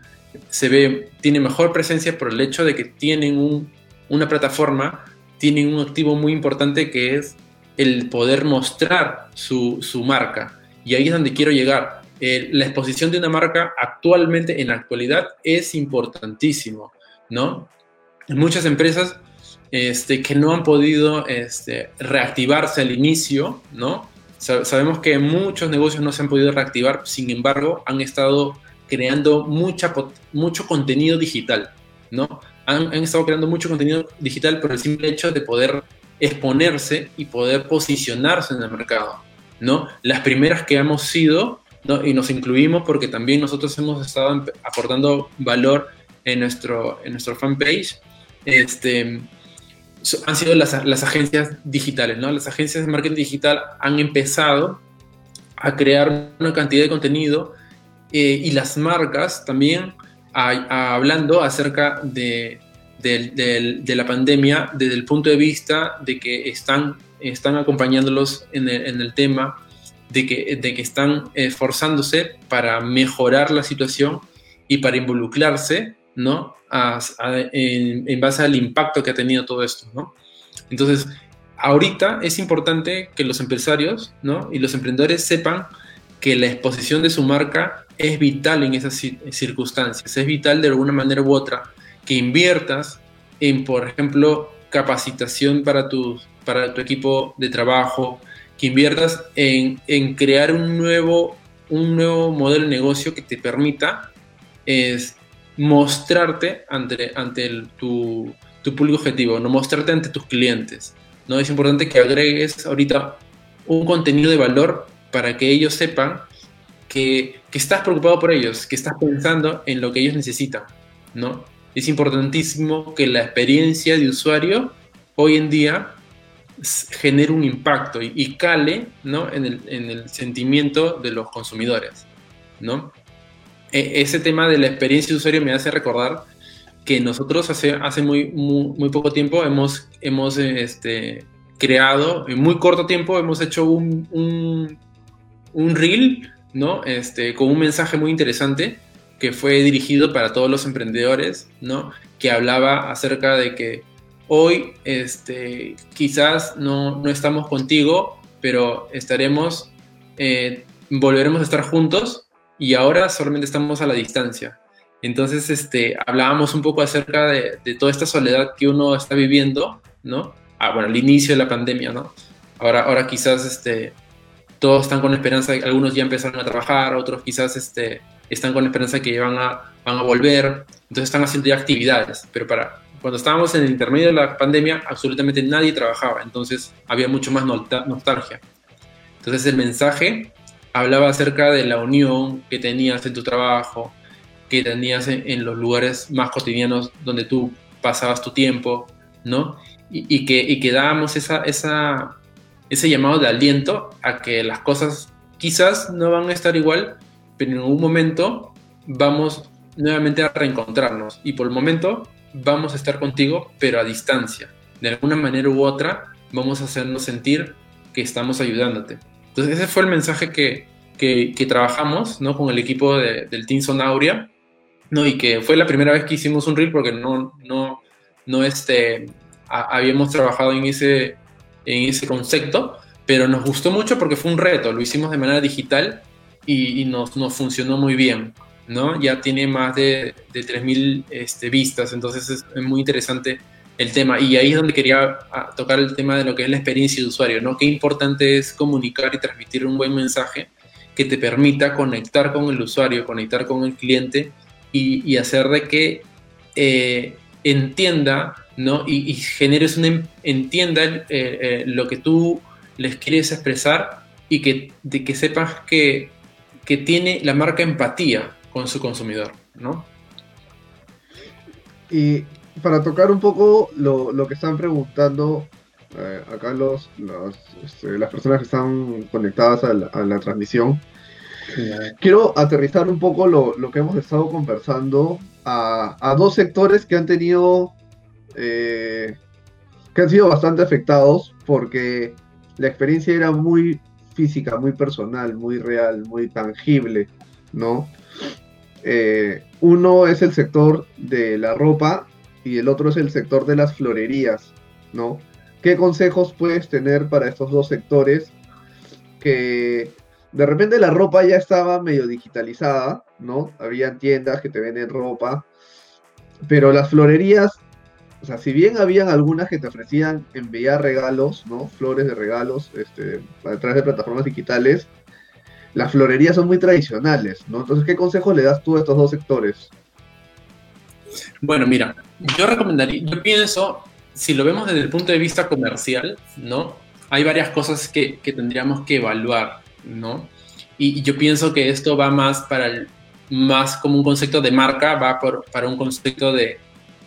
se ve, tiene mejor presencia por el hecho de que tienen una plataforma, tienen un activo muy importante que es el poder mostrar su, marca. Y ahí es donde quiero llegar. Eh, la exposición de una marca actualmente, en la actualidad, es importantísimo, ¿no? Muchas empresas este, que no han podido este, reactivarse al inicio, ¿no? Sabemos que muchos negocios no se han podido reactivar, sin embargo, han estado creando mucha, mucho contenido digital, ¿no? Han, han, estado creando mucho contenido digital por el simple hecho de poder exponerse y poder posicionarse en el mercado, ¿no? Las primeras que hemos sido, ¿no? y nos incluimos porque también nosotros hemos estado aportando valor en nuestro, en nuestro fanpage, este, han sido las, las, agencias digitales, ¿no? Las agencias de marketing digital han empezado a crear una cantidad de contenido eh, y las marcas también hablando acerca de, de, la pandemia desde el punto de vista de que están, están acompañándolos en el, en el tema, de que, de que están esforzándose para mejorar la situación y para involucrarse, ¿no? En, en, base al impacto que ha tenido todo esto, ¿no? Entonces, ahorita es importante que los empresarios, ¿no? Y los emprendedores sepan que la exposición de su marca es vital en esas circunstancias, es vital de alguna manera u otra que inviertas en, por ejemplo, capacitación para tu, para tu equipo de trabajo, que inviertas en, en crear un nuevo, un nuevo modelo de negocio que te permita es, mostrarte ante, ante tu, tu, público objetivo, no mostrarte ante tus clientes. ¿no? Es importante que agregues ahorita un contenido de valor para que ellos sepan que, que, estás preocupado por ellos, que estás pensando en lo que ellos necesitan. ¿no? Es importantísimo que la experiencia de usuario hoy en día genere un impacto y, y cale ¿no? en, el, en el sentimiento de los consumidores. ¿no? E, ese tema de la experiencia de usuario me hace recordar que nosotros hace, hace muy, muy, poco tiempo hemos, hemos este, creado, en muy corto tiempo hemos hecho un, un, reel, ¿no? Este, con un mensaje muy interesante que fue dirigido para todos los emprendedores, ¿no? Que hablaba acerca de que hoy este, quizás no, no estamos contigo, pero estaremos, eh, volveremos a estar juntos y ahora solamente estamos a la distancia. Entonces, este, hablábamos un poco acerca de, toda esta soledad que uno está viviendo, ¿no? Ah, bueno, al inicio de la pandemia, ¿no? Ahora, ahora quizás este, todos están con esperanza, algunos ya empezaron a trabajar, otros quizás este, están con esperanza que van a, van a volver, entonces están haciendo ya actividades, pero para cuando estábamos en el intermedio de la pandemia, absolutamente nadie trabajaba, entonces había mucho más nostalgia. Entonces el mensaje hablaba acerca de la unión que tenías en tu trabajo, que tenías en, los lugares más cotidianos donde tú pasabas tu tiempo, ¿no? Y, que, y que dábamos esa, ese llamado de aliento a que las cosas quizás no van a estar igual, pero en algún momento vamos nuevamente a reencontrarnos y por el momento vamos a estar contigo, pero a distancia. De alguna manera u otra vamos a hacernos sentir que estamos ayudándote. Entonces ese fue el mensaje que, que, trabajamos ¿no? con el equipo del Team Sonauria, ¿no? y que fue la primera vez que hicimos un reel porque no, no, no este, habíamos trabajado en ese, en ese concepto, pero nos gustó mucho porque fue un reto, lo hicimos de manera digital y, nos, nos, funcionó muy bien. ¿no? Ya tiene más de, de 3.000 este, vistas, entonces es muy interesante el tema. Y ahí es donde quería ah, tocar el tema de lo que es la experiencia de usuario, ¿no? Qué importante es comunicar y transmitir un buen mensaje que te permita conectar con el usuario, conectar con el cliente y, hacer de que eh, entienda, ¿no? Y, y generes una, entienda eh, eh, lo que tú les quieres expresar y que, de que sepas que, que tiene la marca empatía con su consumidor, ¿no? Y para tocar un poco lo, lo que están preguntando eh, acá los, este, las personas que están conectadas a la, transmisión, quiero aterrizar un poco lo, lo que hemos estado conversando a, a, dos sectores que han tenido, eh, que han sido bastante afectados porque la experiencia era muy física, muy personal, muy real, muy tangible, ¿no? Eh, uno es el sector de la ropa y el otro es el sector de las florerías, ¿no? ¿Qué consejos puedes tener para estos dos sectores que de repente la ropa ya estaba medio digitalizada, ¿no? Habían tiendas que te venden ropa, pero las florerías, o sea, si bien habían algunas que te ofrecían enviar regalos, ¿no? Flores de regalos este, a través de plataformas digitales, las florerías son muy tradicionales, ¿no? Entonces, ¿qué consejos le das tú a estos dos sectores? Bueno, mira, yo recomendaría, yo pienso, si lo vemos desde el punto de vista comercial, ¿no? Hay varias cosas que, que tendríamos que evaluar, ¿no? Y, yo pienso que esto va más para el, más como un concepto de marca, va por, para un concepto de,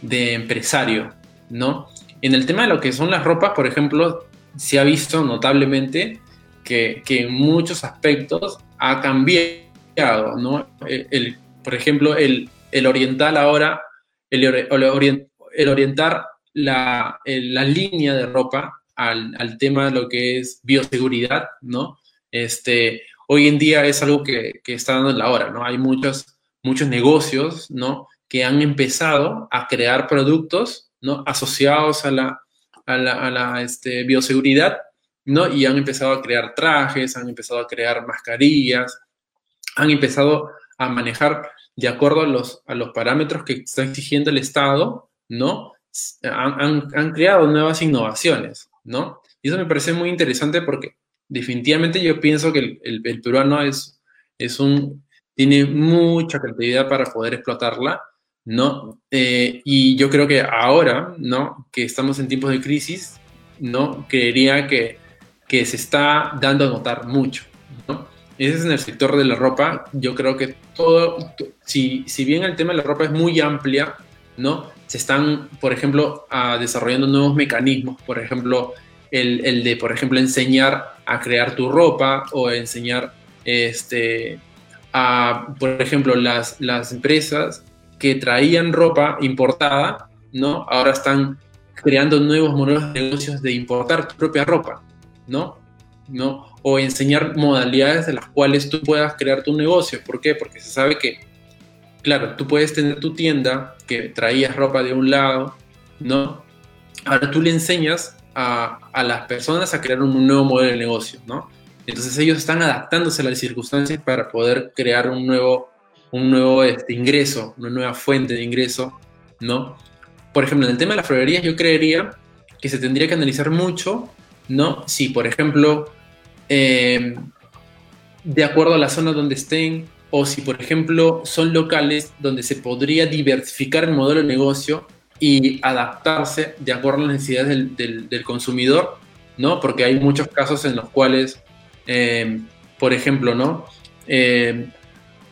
de empresario, ¿no? En el tema de lo que son las ropas, por ejemplo, se ha visto notablemente que, en muchos aspectos ha cambiado, ¿no? El, por ejemplo, el, oriental ahora, el, orientar la, la, línea de ropa al, tema de lo que es bioseguridad, ¿no? Este, hoy en día es algo que, está dando en la hora, ¿no? Hay muchos, muchos negocios, ¿no? Que han empezado a crear productos, ¿no? Asociados a la, a la, este, bioseguridad ¿no? Y han empezado a crear trajes, han empezado a crear mascarillas, han empezado a manejar de acuerdo a los, a los parámetros que está exigiendo el Estado, ¿no? Han, han, creado nuevas innovaciones, ¿no? Y eso me parece muy interesante porque definitivamente yo pienso que el, el, peruano es, es un, tiene mucha creatividad para poder explotarla, ¿no? Eh, y yo creo que ahora, ¿no? Que estamos en tiempos de crisis, ¿no? Creería que que se está dando a notar mucho. ¿no? Ese es en el sector de la ropa. Yo creo que todo, si, si bien el tema de la ropa es muy amplia, ¿no? Se están, por ejemplo, desarrollando nuevos mecanismos, por ejemplo, el, el, de, por ejemplo, enseñar a crear tu ropa o enseñar, este, a, por ejemplo, las, las empresas que traían ropa importada, ¿no? Ahora están creando nuevos modelos de negocios de importar tu propia ropa, ¿no? ¿no? O enseñar modalidades de las cuales tú puedas crear tu negocio. ¿Por qué? Porque se sabe que, claro, tú puedes tener tu tienda que traías ropa de un lado, ¿no? Ahora tú le enseñas a, las personas a crear un nuevo modelo de negocio, ¿no? Entonces ellos están adaptándose a las circunstancias para poder crear un nuevo, un nuevo este, ingreso, una nueva fuente de ingreso, ¿no? Por ejemplo, en el tema de las florerías yo creería que se tendría que analizar mucho ¿no? Si, por ejemplo, eh, de acuerdo a la zona donde estén, o si, por ejemplo, son locales donde se podría diversificar el modelo de negocio y adaptarse de acuerdo a las necesidades del, consumidor, ¿no? Porque hay muchos casos en los cuales, eh, por ejemplo, ¿no? Eh,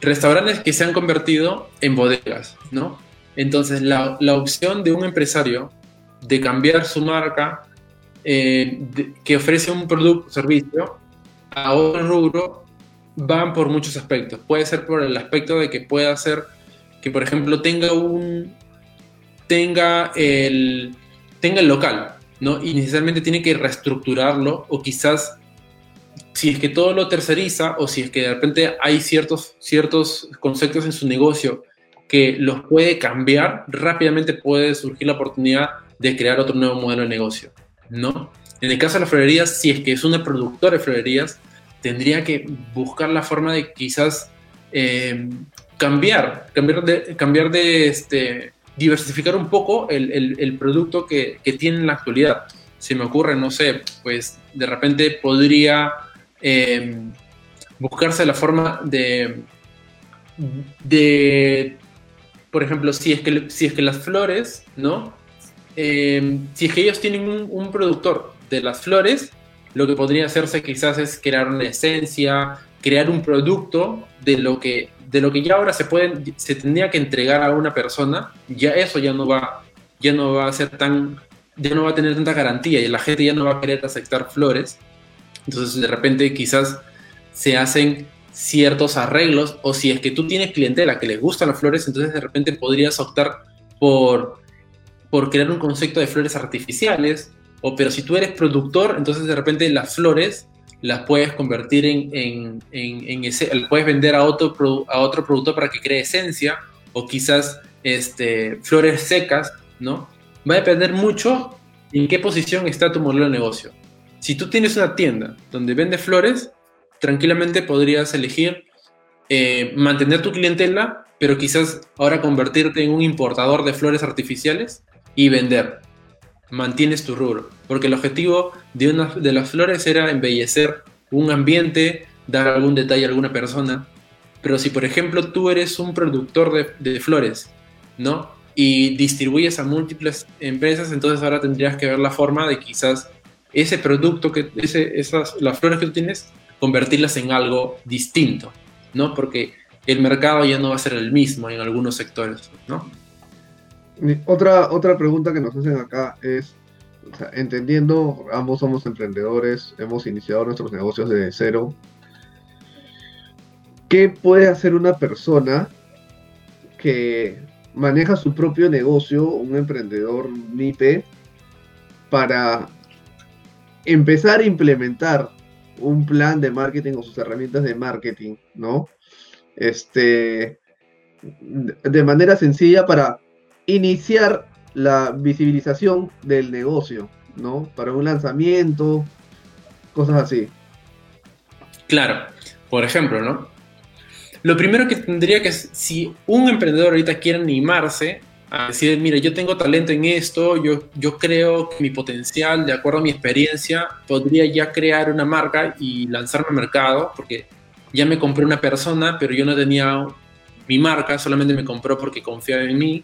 restaurantes que se han convertido en bodegas, ¿no? Entonces, la, la opción de un empresario de cambiar su marca eh, que ofrece un producto o servicio a otro rubro van por muchos aspectos. Puede ser por el aspecto de que pueda ser que, por ejemplo, tenga un tenga el tenga el local, ¿no? Y necesariamente tiene que reestructurarlo o quizás si es que todo lo terceriza o si es que de repente hay ciertos, ciertos conceptos en su negocio que los puede cambiar, rápidamente puede surgir la oportunidad de crear otro nuevo modelo de negocio. ¿no? En el caso de las florerías, si es que es una productora de florerías, tendría que buscar la forma de quizás eh, cambiar, cambiar de, cambiar de, este, diversificar un poco el, producto que, tiene en la actualidad. Se me ocurre, no sé, pues de repente podría eh, buscarse la forma de, de, por ejemplo, si es que, si es que las flores, ¿no? Eh, si es que ellos tienen un, productor de las flores, lo que podría hacerse quizás es crear una esencia, crear un producto de lo que, de lo que ya ahora se, puede, se tendría que entregar a una persona, ya eso ya no va, ya no va a ser tan, ya no va a tener tanta garantía y la gente ya no va a querer aceptar flores. Entonces de repente quizás se hacen ciertos arreglos o si es que tú tienes clientela que les gustan las flores, entonces de repente podrías optar por, por crear un concepto de flores artificiales, o pero si tú eres productor, entonces de repente las flores las puedes convertir en, en, en, ese, puedes vender a otro, a otro productor para que cree esencia, o quizás este, flores secas, ¿no? Va a depender mucho en qué posición está tu modelo de negocio. Si tú tienes una tienda donde vende flores, tranquilamente podrías elegir eh, mantener tu clientela, pero quizás ahora convertirte en un importador de flores artificiales y vender. Mantienes tu rubro, porque el objetivo de una de las flores era embellecer un ambiente, dar algún detalle a alguna persona. Pero si, por ejemplo, tú eres un productor de, de flores, ¿no? Y distribuyes a múltiples empresas, entonces ahora tendrías que ver la forma de quizás ese producto, que, ese, esas, las flores que tú tienes, convertirlas en algo distinto, ¿no? Porque el mercado ya no va a ser el mismo en algunos sectores, ¿no? Otra, otra pregunta que nos hacen acá es, entendiendo, ambos somos emprendedores, hemos iniciado nuestros negocios desde cero, ¿qué puede hacer una persona que maneja su propio negocio, un emprendedor NIPE, para empezar a implementar un plan de marketing o sus herramientas de marketing, ¿no? Este, de manera sencilla para iniciar la visibilización del negocio, ¿no? Para un lanzamiento, cosas así. Claro, por ejemplo, ¿no? Lo primero que tendría que, si un emprendedor ahorita quiere animarse a decir, mira, yo tengo talento en esto, yo, yo creo que mi potencial, de acuerdo a mi experiencia, podría ya crear una marca y lanzarme al mercado, porque ya me compré una persona, pero yo no tenía mi marca, solamente me compró porque confiaba en mí.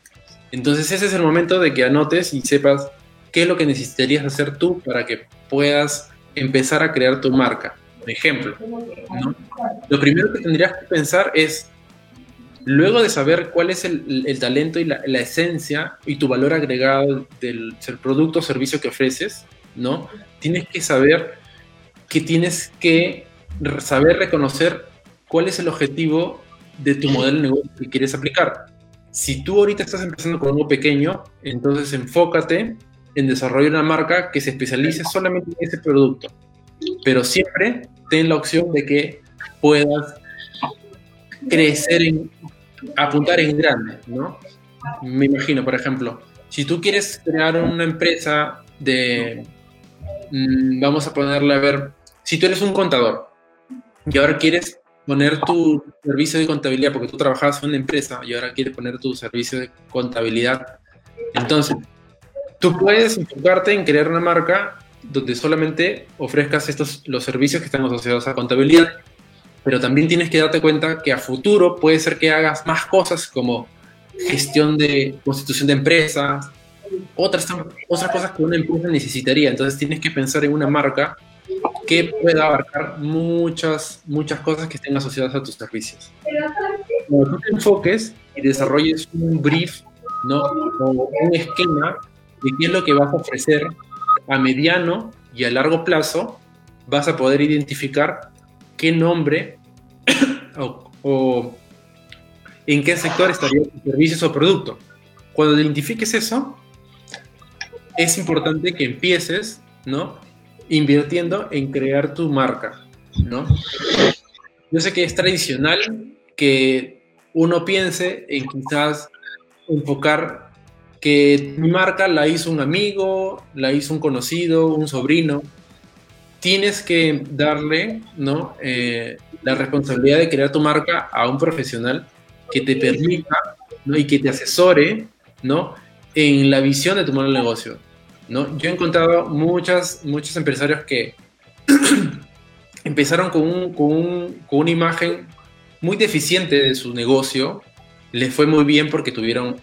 Entonces ese es el momento de que anotes y sepas qué es lo que necesitarías hacer tú para que puedas empezar a crear tu marca. Por ejemplo, lo primero que tendrías que pensar es Luego de saber cuál es el, talento y la, esencia y tu valor agregado del, producto o servicio que ofreces, ¿no? Tienes que saber que tienes que saber reconocer cuál es el objetivo de tu modelo de negocio que quieres aplicar. Si tú ahorita estás empezando con algo pequeño, entonces enfócate en desarrollar una marca que se especialice solamente en ese producto. Pero siempre ten la opción de que puedas crecer en, apuntar en grande, ¿no? Me imagino, por ejemplo, si tú quieres crear una empresa de, mm, vamos a ponerle a ver, si tú eres un contador y ahora quieres poner tu servicio de contabilidad, porque tú trabajabas en una empresa y ahora quieres poner tu servicio de contabilidad, entonces tú puedes enfocarte en crear una marca donde solamente ofrezcas estos los servicios que están asociados a contabilidad pero también tienes que darte cuenta que a futuro puede ser que hagas más cosas como gestión de constitución de empresas, otras, otras cosas que una empresa necesitaría. Entonces tienes que pensar en una marca que pueda abarcar muchas, muchas cosas que estén asociadas a tus servicios. Cuando tú te enfoques y desarrolles un brief, ¿no? o un esquema de qué es lo que vas a ofrecer a mediano y a largo plazo, vas a poder identificar qué nombre o, en qué sector estaría tu servicio o producto. Cuando identifiques eso, es importante que empieces, ¿no? Invirtiendo en crear tu marca, ¿no? Yo sé que es tradicional que uno piense en quizás enfocar que mi marca la hizo un amigo, la hizo un conocido, un sobrino, tienes que darle ¿no? Eh, la responsabilidad de crear tu marca a un profesional que te permita y que te asesore ¿no? En la visión de tu modelo de negocio, ¿no? Yo he encontrado muchas, muchos empresarios que empezaron con, con, una imagen muy deficiente de su negocio, les fue muy bien porque tuvieron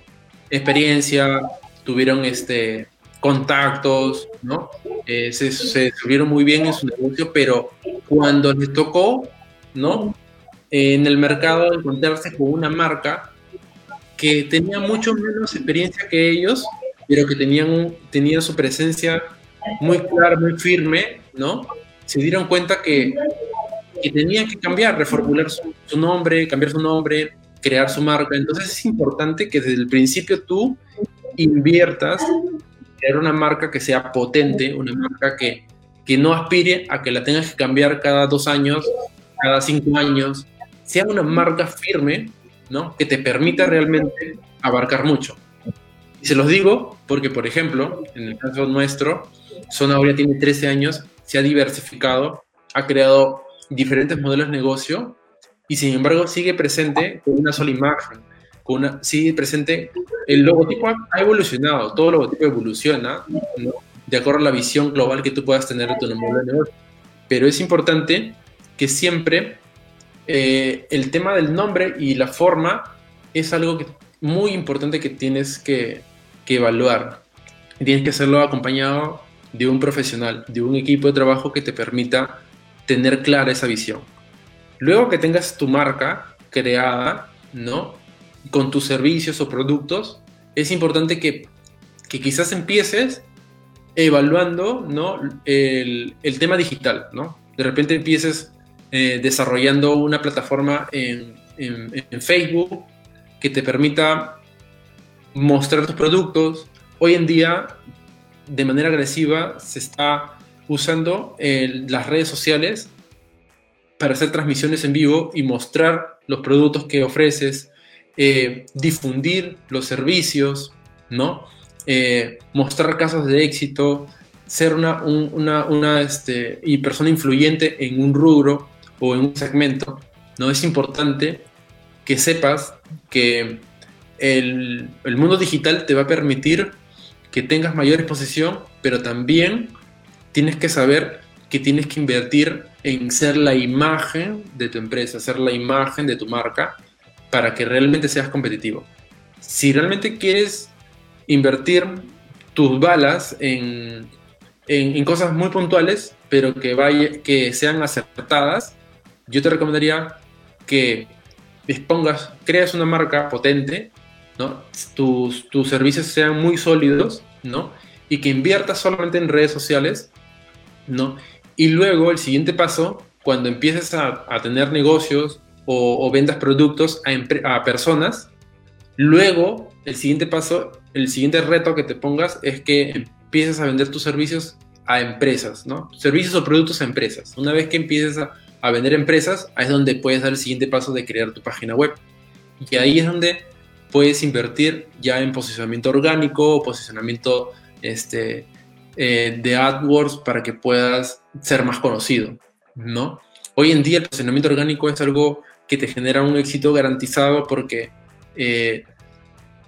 experiencia, tuvieron este, contactos, ¿no? Eh, se, se subieron muy bien en su negocio, pero cuando les tocó, ¿no? en el mercado encontrarse con una marca que tenía mucho menos experiencia que ellos, pero que tenían, tenían su presencia muy clara, muy firme, ¿no? Se dieron cuenta que, que tenían que cambiar, reformular su, su nombre, cambiar su nombre, crear su marca. Entonces es importante que desde el principio tú inviertas crear una marca que sea potente, una marca que, que no aspire a que la tengas que cambiar cada dos años, cada cinco años, sea una marca firme, ¿no? Que te permita realmente abarcar mucho. Y se los digo porque, por ejemplo, en el caso nuestro, Zona tiene 13 años, se ha diversificado, ha creado diferentes modelos de negocio y sin embargo sigue presente con una sola imagen, con una, sigue presente, el logotipo ha evolucionado, todo logotipo evoluciona de acuerdo a la visión global que tú puedas tener de tu modelo de negocio. Pero es importante que siempre eh, el tema del nombre y la forma es algo que, muy importante que tienes que, que evaluar. Tienes que hacerlo acompañado de un profesional, de un equipo de trabajo que te permita tener clara esa visión. Luego que tengas tu marca creada, ¿no? Con tus servicios o productos, es importante que, que quizás empieces evaluando, ¿no? El, el, tema digital, ¿no? De repente empieces eh, desarrollando una plataforma en, en, en Facebook que te permita mostrar tus productos. Hoy en día, de manera agresiva, se está usando el, las redes sociales para hacer transmisiones en vivo y mostrar los productos que ofreces, eh, difundir los servicios, ¿no? Eh, mostrar casos de éxito, ser una, un, una, una este, y persona influyente en un rubro o en un segmento, ¿no? Es importante que sepas que el, mundo digital te va a permitir que tengas mayor exposición, pero también tienes que saber que tienes que invertir en ser la imagen de tu empresa, ser la imagen de tu marca para que realmente seas competitivo. Si realmente quieres invertir tus balas en, en, cosas muy puntuales, pero que, que sean acertadas, yo te recomendaría que dispongas, creas una marca potente, ¿no? tus, tus servicios sean muy sólidos, ¿no? y que inviertas solamente en redes sociales, ¿no? Y luego el siguiente paso, cuando empieces a, a tener negocios o, o, vendas productos a, a personas, luego el siguiente paso, el siguiente reto que te pongas es que empieces a vender tus servicios a empresas, ¿no? Servicios o productos a empresas. Una vez que empieces a, a vender empresas, ahí es donde puedes dar el siguiente paso de crear tu página web. Y ahí es donde puedes invertir ya en posicionamiento orgánico, posicionamiento este, eh, de AdWords para que puedas ser más conocido, ¿no? Hoy en día el posicionamiento orgánico es algo que te genera un éxito garantizado porque eh,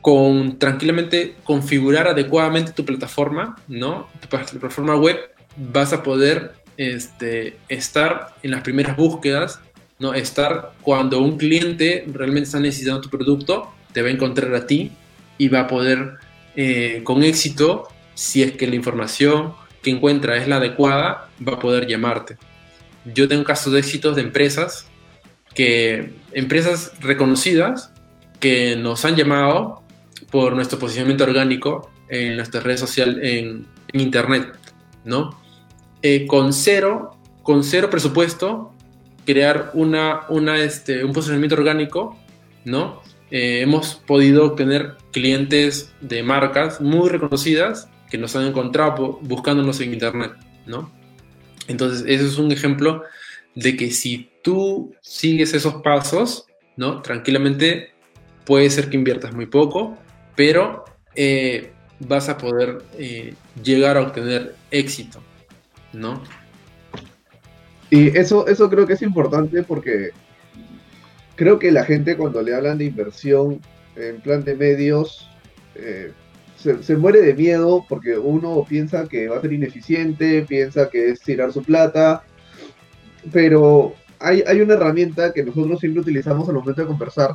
con tranquilamente configurar adecuadamente tu plataforma, ¿no? Tu plataforma web, vas a poder este, estar en las primeras búsquedas, ¿no? Estar cuando un cliente realmente está necesitando tu producto, te va a encontrar a ti y va a poder eh, con éxito si es que la información que encuentra es la adecuada, va a poder llamarte. Yo tengo casos de éxitos de empresas que empresas reconocidas que nos han llamado por nuestro posicionamiento orgánico en nuestras redes sociales, en, internet, ¿no? Eh, con cero, con cero presupuesto, crear una, una, este, un posicionamiento orgánico, ¿no? Eh, hemos podido obtener clientes de marcas muy reconocidas que nos han encontrado buscándonos en internet, ¿no? Entonces, ese es un ejemplo de que si tú sigues esos pasos, ¿no? Tranquilamente puede ser que inviertas muy poco, pero eh, vas a poder eh, llegar a obtener éxito, ¿no? Y eso, eso creo que es importante porque creo que la gente cuando le hablan de inversión en plan de medios eh, se, muere de miedo porque uno piensa que va a ser ineficiente, piensa que es tirar su plata, pero hay, hay una herramienta que nosotros siempre utilizamos al momento de conversar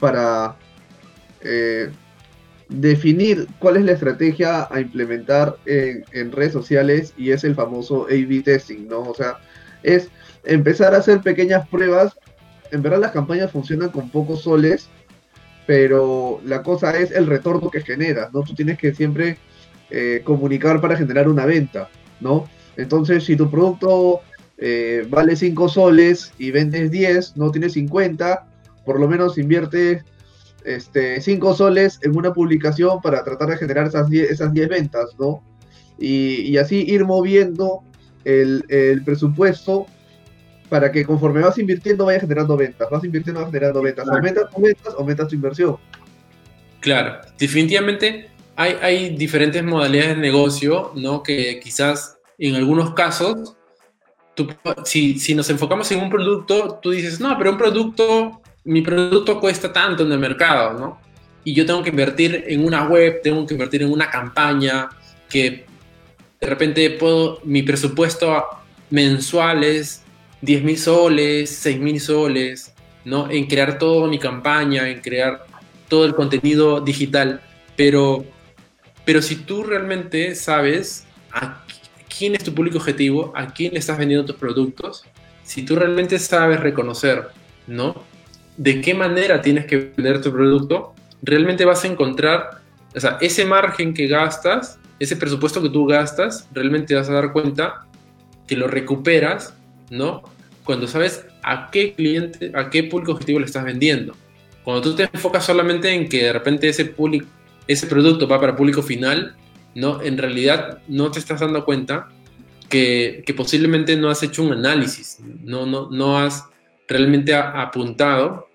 para eh, definir cuál es la estrategia a implementar en, en, redes sociales y es el famoso A-B testing, ¿no? O sea, es empezar a hacer pequeñas pruebas. En verdad las campañas funcionan con pocos soles, pero la cosa es el retorno que generas, ¿no? Tú tienes que siempre eh, comunicar para generar una venta, ¿no? Entonces, si tu producto eh, vale 5 soles y vendes 10, no tienes 50, por lo menos invierte este, 5 soles en una publicación para tratar de generar esas 10, esas 10 ventas, ¿no? Y, así ir moviendo el, presupuesto para que conforme vas invirtiendo vaya generando ventas, vas invirtiendo, vas generando ventas, aumentas tus ventas, aumentas tu inversión. Claro, definitivamente hay, hay diferentes modalidades de negocio, ¿no? Que quizás en algunos casos, si, si nos enfocamos en un producto, tú dices, no, pero un producto mi producto cuesta tanto en el mercado, ¿no? Y yo tengo que invertir en una web, tengo que invertir en una campaña, que de repente puedo, mi presupuesto mensual es 10 mil soles, 6 mil soles, ¿no? En crear toda mi campaña, en crear todo el contenido digital, pero, pero si tú realmente sabes a quién es tu público objetivo, a quién le estás vendiendo tus productos, si tú realmente sabes reconocer, ¿no? de qué manera tienes que vender tu producto, realmente vas a encontrar, o sea, ese margen que gastas, ese presupuesto que tú gastas, realmente vas a dar cuenta que lo recuperas, ¿no? Cuando sabes a qué cliente, a qué público objetivo le estás vendiendo. Cuando tú te enfocas solamente en que de repente ese, público, ese producto va para público final, ¿no? En realidad no te estás dando cuenta que, que posiblemente no has hecho un análisis, no, no, no has realmente apuntado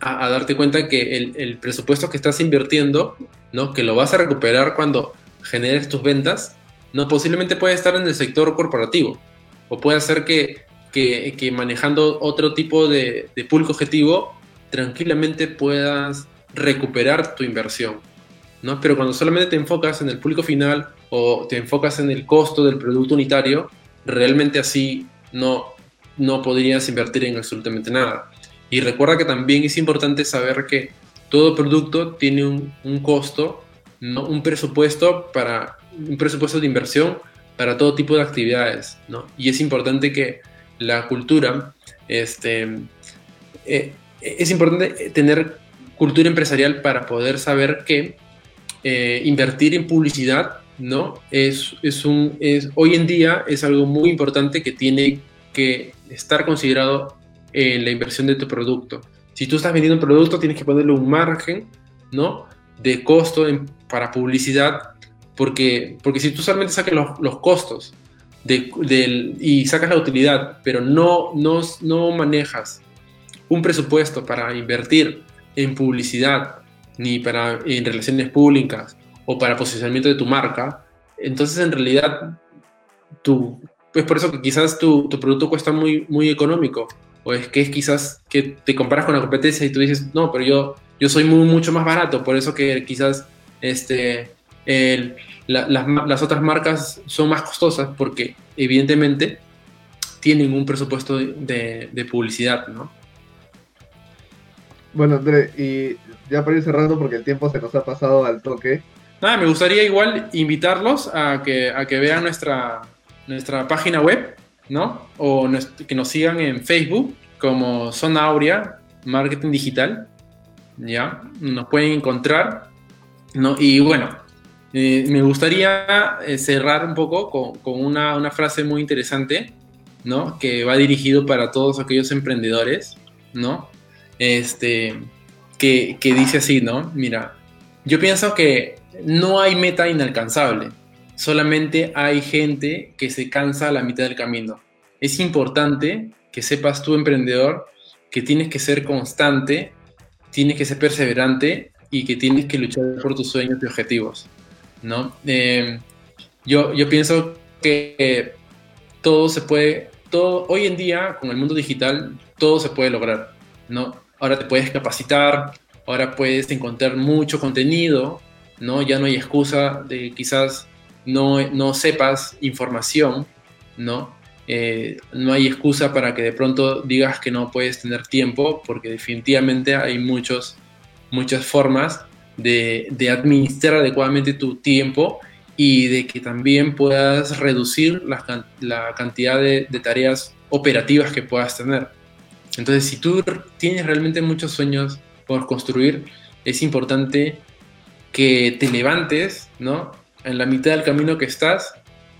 a, darte cuenta que el, presupuesto que estás invirtiendo, ¿no? que lo vas a recuperar cuando generes tus ventas, no posiblemente puede estar en el sector corporativo o puede ser que, que, manejando otro tipo de, público objetivo tranquilamente puedas recuperar tu inversión. ¿no? Pero cuando solamente te enfocas en el público final o te enfocas en el costo del producto unitario, realmente así no, no podrías invertir en absolutamente nada. Y recuerda que también es importante saber que todo producto tiene un, costo, ¿no? un presupuesto para un presupuesto de inversión para todo tipo de actividades, ¿no? Y es importante que la cultura, este, eh, es importante tener cultura empresarial para poder saber que eh, invertir en publicidad, ¿no? Es, es un, es, hoy en día es algo muy importante que tiene que estar considerado en la inversión de tu producto. Si tú estás vendiendo un producto, tienes que ponerle un margen, ¿no? De costo para publicidad, porque, porque si tú solamente sacas los, costos de, y sacas la utilidad, pero no, no, no manejas un presupuesto para invertir en publicidad, ni para en relaciones públicas o para posicionamiento de tu marca, entonces en realidad tu, pues por eso que quizás tu, tu, producto cuesta muy, muy económico. O es que es quizás que te comparas con la competencia y tú dices, no, pero yo, yo soy mucho más barato. Por eso que quizás este, las, las, otras marcas son más costosas porque evidentemente tienen un presupuesto de, de publicidad, ¿no? Bueno, André, y ya para ir cerrando porque el tiempo se nos ha pasado al toque. Nada, me gustaría igual invitarlos a que, a que vean nuestra, nuestra página web, ¿no? O que nos sigan en Facebook como Zona Aurea Marketing Digital, ¿ya? Nos pueden encontrar, ¿no? Y bueno, eh, me gustaría eh, cerrar un poco con, una, frase muy interesante, ¿no? Que va dirigido para todos aquellos emprendedores, ¿no? Este, que dice así, ¿no? Mira, yo pienso que no hay meta inalcanzable, solamente hay gente que se cansa a la mitad del camino. Es importante que sepas tú, emprendedor, que tienes que ser constante, tienes que ser perseverante y que tienes que luchar por tus sueños y objetivos. ¿No? Eh, yo, yo pienso que todo se puede, todo, hoy en día con el mundo digital, todo se puede lograr. ¿no? Ahora te puedes capacitar, ahora puedes encontrar mucho contenido ¿no? Ya no hay excusa de quizás no, no sepas información, ¿no? Eh, no hay excusa para que de pronto digas que no puedes tener tiempo, porque definitivamente hay muchos, muchas formas de, administrar adecuadamente tu tiempo y de que también puedas reducir la, cantidad de, de, tareas operativas que puedas tener. Entonces, si tú tienes realmente muchos sueños por construir, es importante que te levantes, ¿no? En la mitad del camino que estás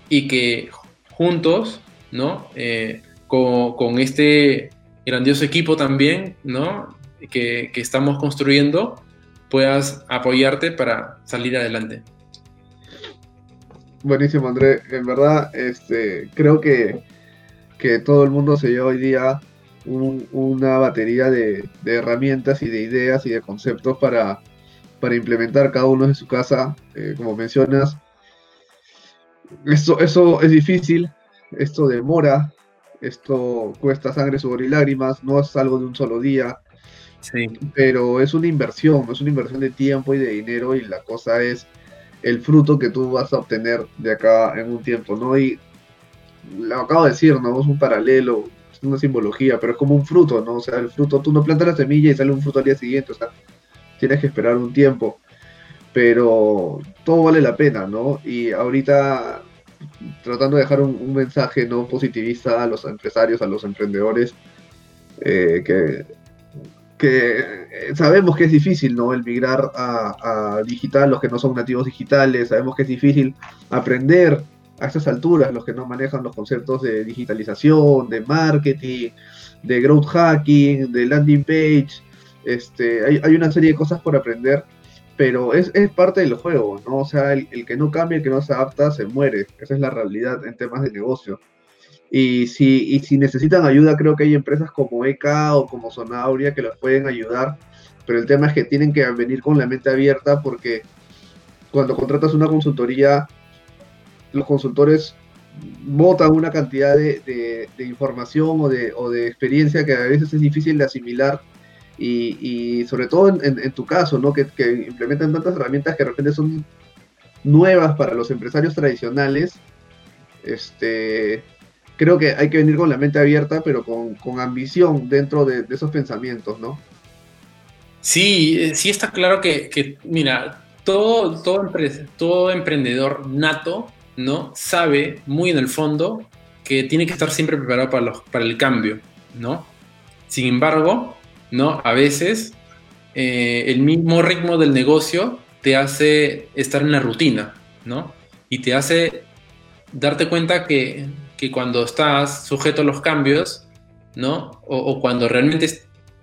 y que juntos ¿no? Eh, con, este grandioso equipo también, ¿no? Que, estamos construyendo, puedas apoyarte para salir adelante. Buenísimo, André. En verdad, este, creo que, todo el mundo se lleva hoy día una batería de, herramientas y de ideas y de conceptos para, para implementar cada uno en su casa, eh, como mencionas. Eso, eso es difícil, esto demora, esto cuesta sangre, sudor y lágrimas, no es algo de un solo día, pero es una inversión, es una inversión de tiempo y de dinero y la cosa es el fruto que tú vas a obtener de acá en un tiempo, ¿no? Y lo acabo de decir, ¿no? Es un paralelo, es una simbología, pero es como un fruto, ¿no? O sea, el fruto, tú no plantas la semilla y sale un fruto al día siguiente, o sea, tienes que esperar un tiempo, pero todo vale la pena, ¿no? Y ahorita tratando de dejar un, mensaje no positivista a los empresarios, a los emprendedores, eh, que, que eh, sabemos que es difícil, ¿no? El migrar a, digital, los que no son nativos digitales, sabemos que es difícil aprender a estas alturas, los que no manejan los conceptos de digitalización, de marketing, de growth hacking, de landing page, este, hay, hay una serie de cosas por aprender pero es, parte del juego, ¿no? O sea, el, que no cambia, el que no se adapta, se muere. Esa es la realidad en temas de negocio. Y si, si necesitan ayuda, creo que hay empresas como ECA o como Sonauria que los pueden ayudar, pero el tema es que tienen que venir con la mente abierta porque cuando contratas una consultoría, los consultores botan una cantidad de, información o de, o de experiencia que a veces es difícil de asimilar y, sobre todo en, tu caso, ¿no? Que, implementan tantas herramientas que de repente son nuevas para los empresarios tradicionales, este, creo que hay que venir con la mente abierta, pero con, ambición dentro de, esos pensamientos, ¿no? Sí, eh, sí está claro que, mira, todo, todo, todo emprendedor nato, ¿no? Sabe muy en el fondo que tiene que estar siempre preparado para, los, para el cambio, ¿no? Sin embargo, ¿no? A veces eh, el mismo ritmo del negocio te hace estar en la rutina, ¿no? Y te hace darte cuenta que, cuando estás sujeto a los cambios, ¿no? O, cuando realmente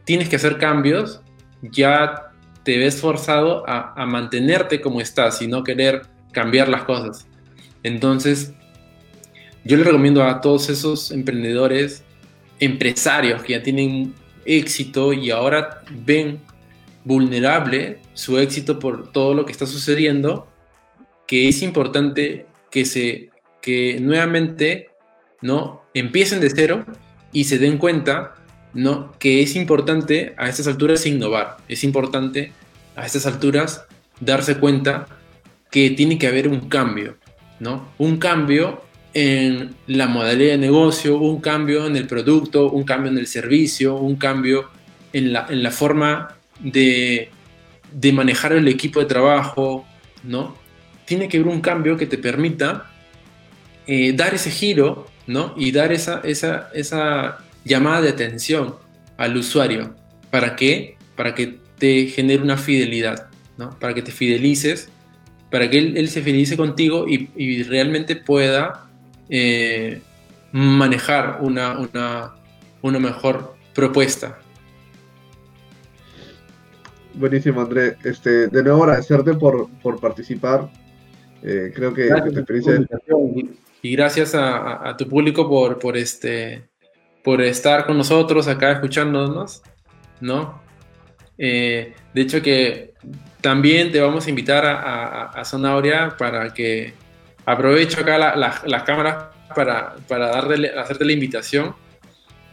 tienes que hacer cambios, ya te ves forzado a, a, mantenerte como estás y no querer cambiar las cosas. Entonces, yo le recomiendo a todos esos emprendedores, empresarios que ya tienen éxito y ahora ven vulnerable su éxito por todo lo que está sucediendo, que es importante que se que nuevamente no empiecen de cero y se den cuenta no que es importante a estas alturas innovar, es importante a estas alturas darse cuenta que tiene que haber un cambio, ¿no? Un cambio en la modalidad de negocio, un cambio en el producto, un cambio en el servicio, un cambio en la, en la forma de, de, manejar el equipo de trabajo, ¿no? Tiene que haber un cambio que te permita eh, dar ese giro, ¿no? Y dar esa, esa, esa llamada de atención al usuario. ¿Para qué? Para que te genere una fidelidad, ¿no? Para que te fidelices, para que él, él se fidelice contigo y, y realmente pueda eh, manejar una, una, mejor propuesta. Buenísimo, André. Este, de nuevo agradecerte por, por participar. Eh, creo que, tu experiencia... Y, gracias a, tu público por, por, este, por estar con nosotros acá escuchándonos, ¿no? Eh, de hecho que también te vamos a invitar a, a, a para que aprovecho acá las cámaras para, para darle, hacerte la invitación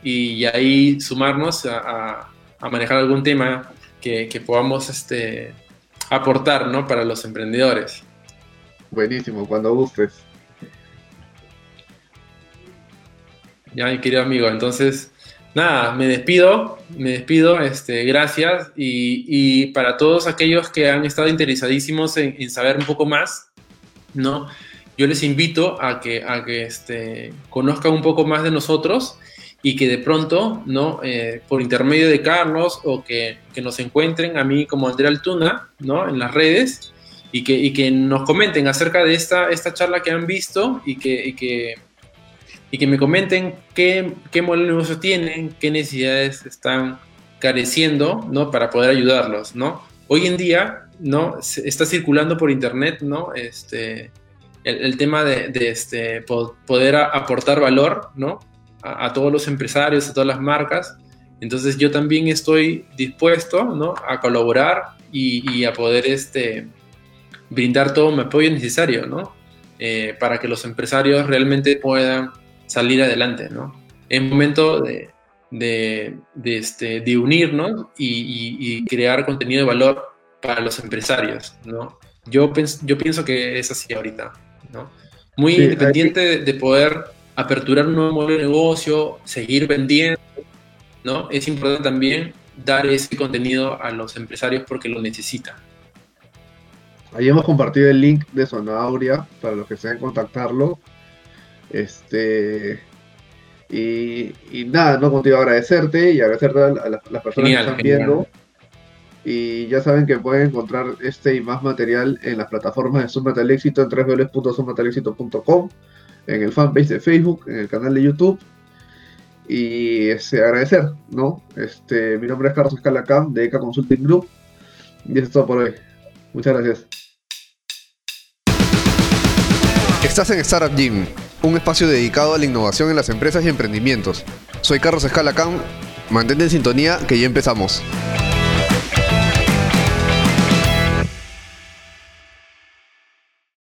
y, ahí sumarnos a, manejar algún tema que, podamos este, aportar, ¿no? Para los emprendedores. Buenísimo, cuando gustes. Ya, mi querido amigo, entonces, nada, me despido, me despido, este, gracias, y, para todos aquellos que han estado interesadísimos en, saber un poco más, ¿no? Yo les invito a que, a que este, conozcan un poco más de nosotros y que de pronto, ¿no? Eh, por intermedio de Carlos o que, que, nos encuentren a mí como Andrea Altuna, ¿no? En las redes y que, y que nos comenten acerca de esta, esta charla que han visto y y que y que me comenten qué, qué modelo de negocio tienen, qué necesidades están careciendo, ¿no? Para poder ayudarlos, ¿no? Hoy en día, ¿no? está circulando por internet, ¿no? Este, el, tema de, este, poder aportar valor, ¿no? A, todos los empresarios, a todas las marcas. Entonces yo también estoy dispuesto, ¿no? A colaborar y, a poder, este, brindar todo mi apoyo necesario, ¿no? Eh, para que los empresarios realmente puedan salir adelante, ¿no? Es momento de, de, este, de unirnos y, crear contenido de valor para los empresarios, ¿no? Yo, yo pienso que es así ahorita, ¿no? Muy independiente de, poder aperturar un nuevo modelo de negocio, seguir vendiendo, ¿no? Es importante también dar ese contenido a los empresarios porque lo necesitan. Ahí hemos compartido el link de Sonauria para los que deseen contactarlo. Este. Y, nada, no contigo agradecerte y agradecerte a, las, personas que están viendo. Y ya saben que pueden encontrar este y más material en las plataformas de Súmate al Éxito en www.sumatalexito.com, en el fanpage de Facebook, en el canal de YouTube. Y este, agradecer, ¿no? Este, mi nombre es Carlos Escalacam de ECA Consulting Group. Y eso es todo por hoy. Muchas gracias. Estás en Startup Gym un espacio dedicado a la innovación en las empresas y emprendimientos. Soy Carlos Escalacán, mantente en sintonía que ya empezamos.